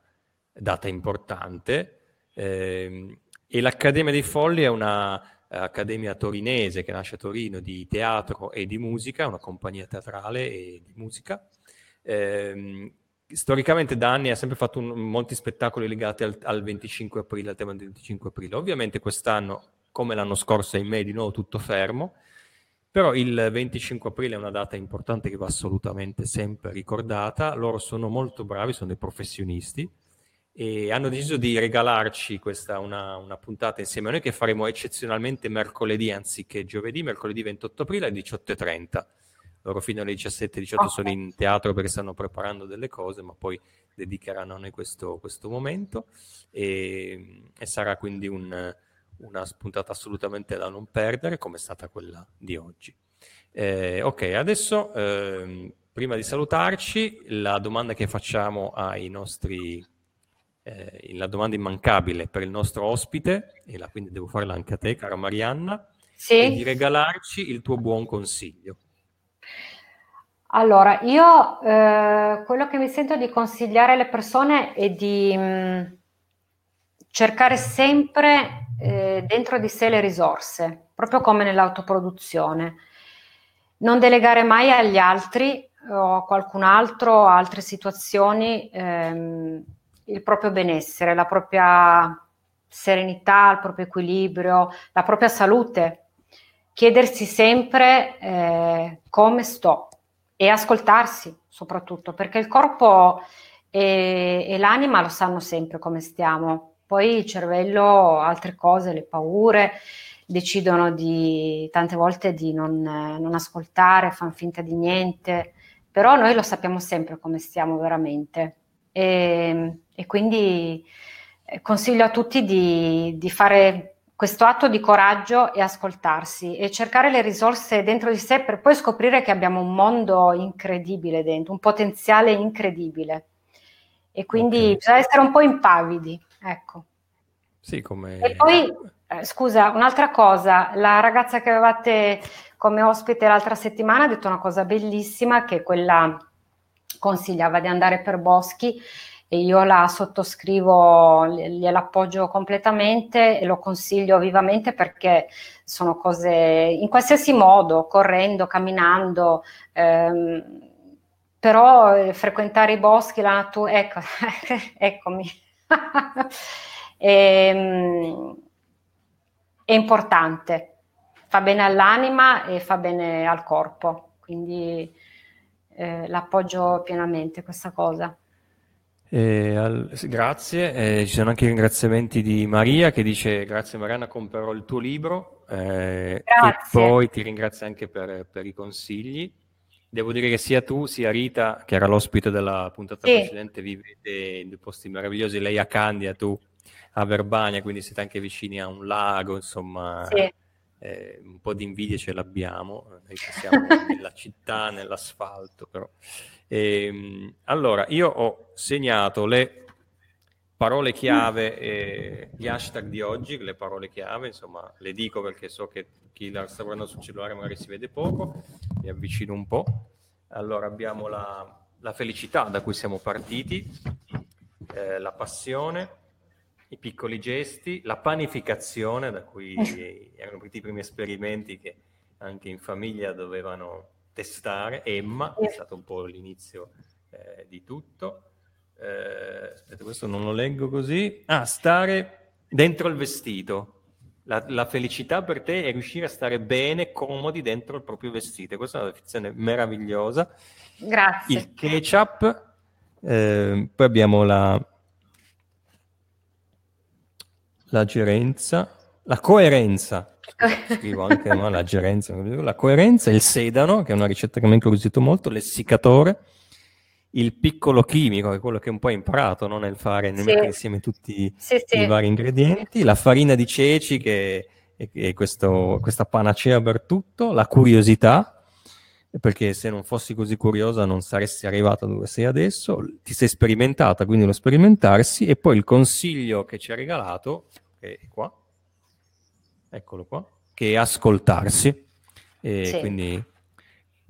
[SPEAKER 1] data importante eh, e l'Accademia dei Folli è una accademia torinese che nasce a Torino di teatro e di musica, una compagnia teatrale e di musica. Eh, storicamente da anni ha sempre fatto un, molti spettacoli legati al, al, 25 aprile, al tema del 25 aprile. Ovviamente quest'anno, come l'anno scorso, è in me di nuovo tutto fermo, però il 25 aprile è una data importante che va assolutamente sempre ricordata. Loro sono molto bravi, sono dei professionisti e hanno deciso di regalarci questa una, una puntata insieme a noi che faremo eccezionalmente mercoledì anziché giovedì, mercoledì 28 aprile alle 18.30 loro fino alle 17-18 okay. sono in teatro perché stanno preparando delle cose, ma poi dedicheranno a noi questo, questo momento e, e, sarà quindi un, una spuntata assolutamente da non perdere, come è stata quella di oggi. Eh, ok, adesso eh, prima di salutarci, la domanda che facciamo ai nostri eh, la domanda immancabile per il nostro ospite, e la, quindi devo farla anche a te, cara Marianna, sì. è di regalarci il tuo buon consiglio.
[SPEAKER 2] Allora, io eh, quello che mi sento di consigliare alle persone è di mh, mm, cercare sempre eh, dentro di sé le risorse, proprio come nell'autoproduzione. Non delegare mai agli altri o a qualcun altro, a altre situazioni, ehm, il proprio benessere, la propria serenità, il proprio equilibrio, la propria salute. Chiedersi sempre eh, come sto e ascoltarsi soprattutto, perché il corpo e, e, l'anima lo sanno sempre come stiamo, poi il cervello altre cose, le paure, decidono di tante volte di non, non ascoltare, fanno finta di niente, però noi lo sappiamo sempre come stiamo veramente e, e quindi eh, consiglio a tutti di, di fare questo atto di coraggio e ascoltarsi e cercare le risorse dentro di sé per poi scoprire che abbiamo un mondo incredibile dentro, un potenziale incredibile. E quindi okay. bisogna essere un po' impavidi, ecco.
[SPEAKER 1] Sì, come...
[SPEAKER 2] E poi, eh, scusa, un'altra cosa, la ragazza che avevate come ospite l'altra settimana ha detto una cosa bellissima, che quella consigliava di andare per boschi e io la sottoscrivo, gliela appoggio completamente e lo consiglio vivamente perché sono cose in qualsiasi modo, correndo, camminando, ehm, però eh, frequentare i boschi, la natura, ecco, eccomi, e, ehm, è importante, fa bene all'anima e fa bene al corpo, quindi eh, l'appoggio pienamente questa cosa.
[SPEAKER 1] Eh, al, grazie, eh, ci sono anche i ringraziamenti di Maria che dice grazie Mariana, comprerò il tuo libro eh, e poi ti ringrazio anche per, per i consigli Devo dire che sia tu sia Rita, che era l'ospite della puntata sì. precedente, vivete in posti meravigliosi, lei a Candia, tu a Verbania, quindi siete anche vicini a un lago, insomma, sì. eh, un po' di invidia ce l'abbiamo, noi siamo nella città, nell'asfalto, però. E, ehm, allora, io ho segnato le parole chiave gli hashtag di oggi, le parole chiave, insomma, le dico perché so che chi la sta guardando sul cellulare magari si vede poco, mi avvicino un po'. Allora abbiamo la, la felicità da cui siamo partiti, eh, la passione, i piccoli gesti, la panificazione da cui erano partiti i primi esperimenti che anche in famiglia dovevano testare, Emma, è stato un po' l'inizio eh, di tutto eh, aspetta, questo non lo leggo così. Ah, stare dentro il vestito. La, la, felicità per te è riuscire a stare bene, comodi dentro il proprio vestito. Questa è una definizione meravigliosa.
[SPEAKER 2] Grazie.
[SPEAKER 1] Il ketchup, eh, poi abbiamo la, la gerenza, la coerenza. Scrivo anche no, la gerenza, la coerenza, il sedano, che è una ricetta che mi ha incuriosito molto, l'essiccatore il piccolo chimico, che è quello che un po' hai imparato no? nel fare, nel sì. mettere insieme tutti sì, sì. i vari ingredienti, la farina di ceci che è, è questo, questa panacea per tutto, la curiosità, perché se non fossi così curiosa non saresti arrivata dove sei adesso, ti sei sperimentata, quindi lo sperimentarsi, e poi il consiglio che ci ha regalato, che è qua, eccolo qua, che ascoltarsi, e quindi...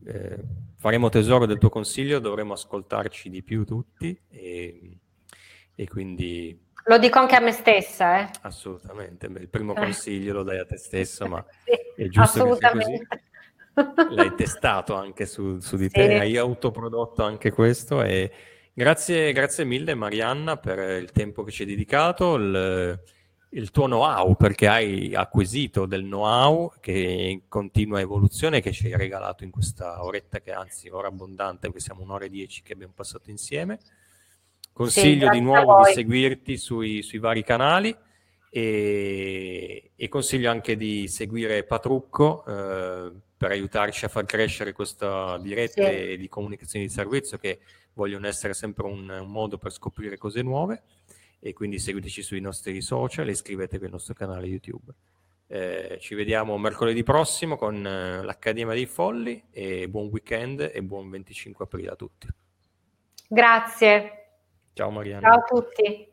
[SPEAKER 1] Eh, faremo tesoro del tuo consiglio, dovremo ascoltarci di più tutti e, e quindi...
[SPEAKER 2] Lo dico anche a me stessa, eh?
[SPEAKER 1] Assolutamente, Beh, il primo consiglio lo dai a te stesso, ma sì, è giusto assolutamente. L'hai testato anche su, su di sì. te, hai autoprodotto anche questo e grazie, grazie mille Marianna per il tempo che ci hai dedicato, il, il tuo know-how, perché hai acquisito del know-how che è in continua evoluzione che ci hai regalato in questa oretta che anzi ora abbondante, perché siamo un'ora e dieci che abbiamo passato insieme. Consiglio sì, di nuovo di seguirti sui, sui vari canali e, e, consiglio anche di seguire Patrucco eh, per aiutarci a far crescere questa diretta sì. di comunicazione di servizio che vogliono essere sempre un, un modo per scoprire cose nuove e quindi seguiteci sui nostri social e iscrivetevi al nostro canale YouTube. Eh, ci vediamo mercoledì prossimo con eh, l'Accademia dei Folli e buon weekend e buon 25 aprile a tutti.
[SPEAKER 2] Grazie.
[SPEAKER 1] Ciao Mariana.
[SPEAKER 2] Ciao a tutti.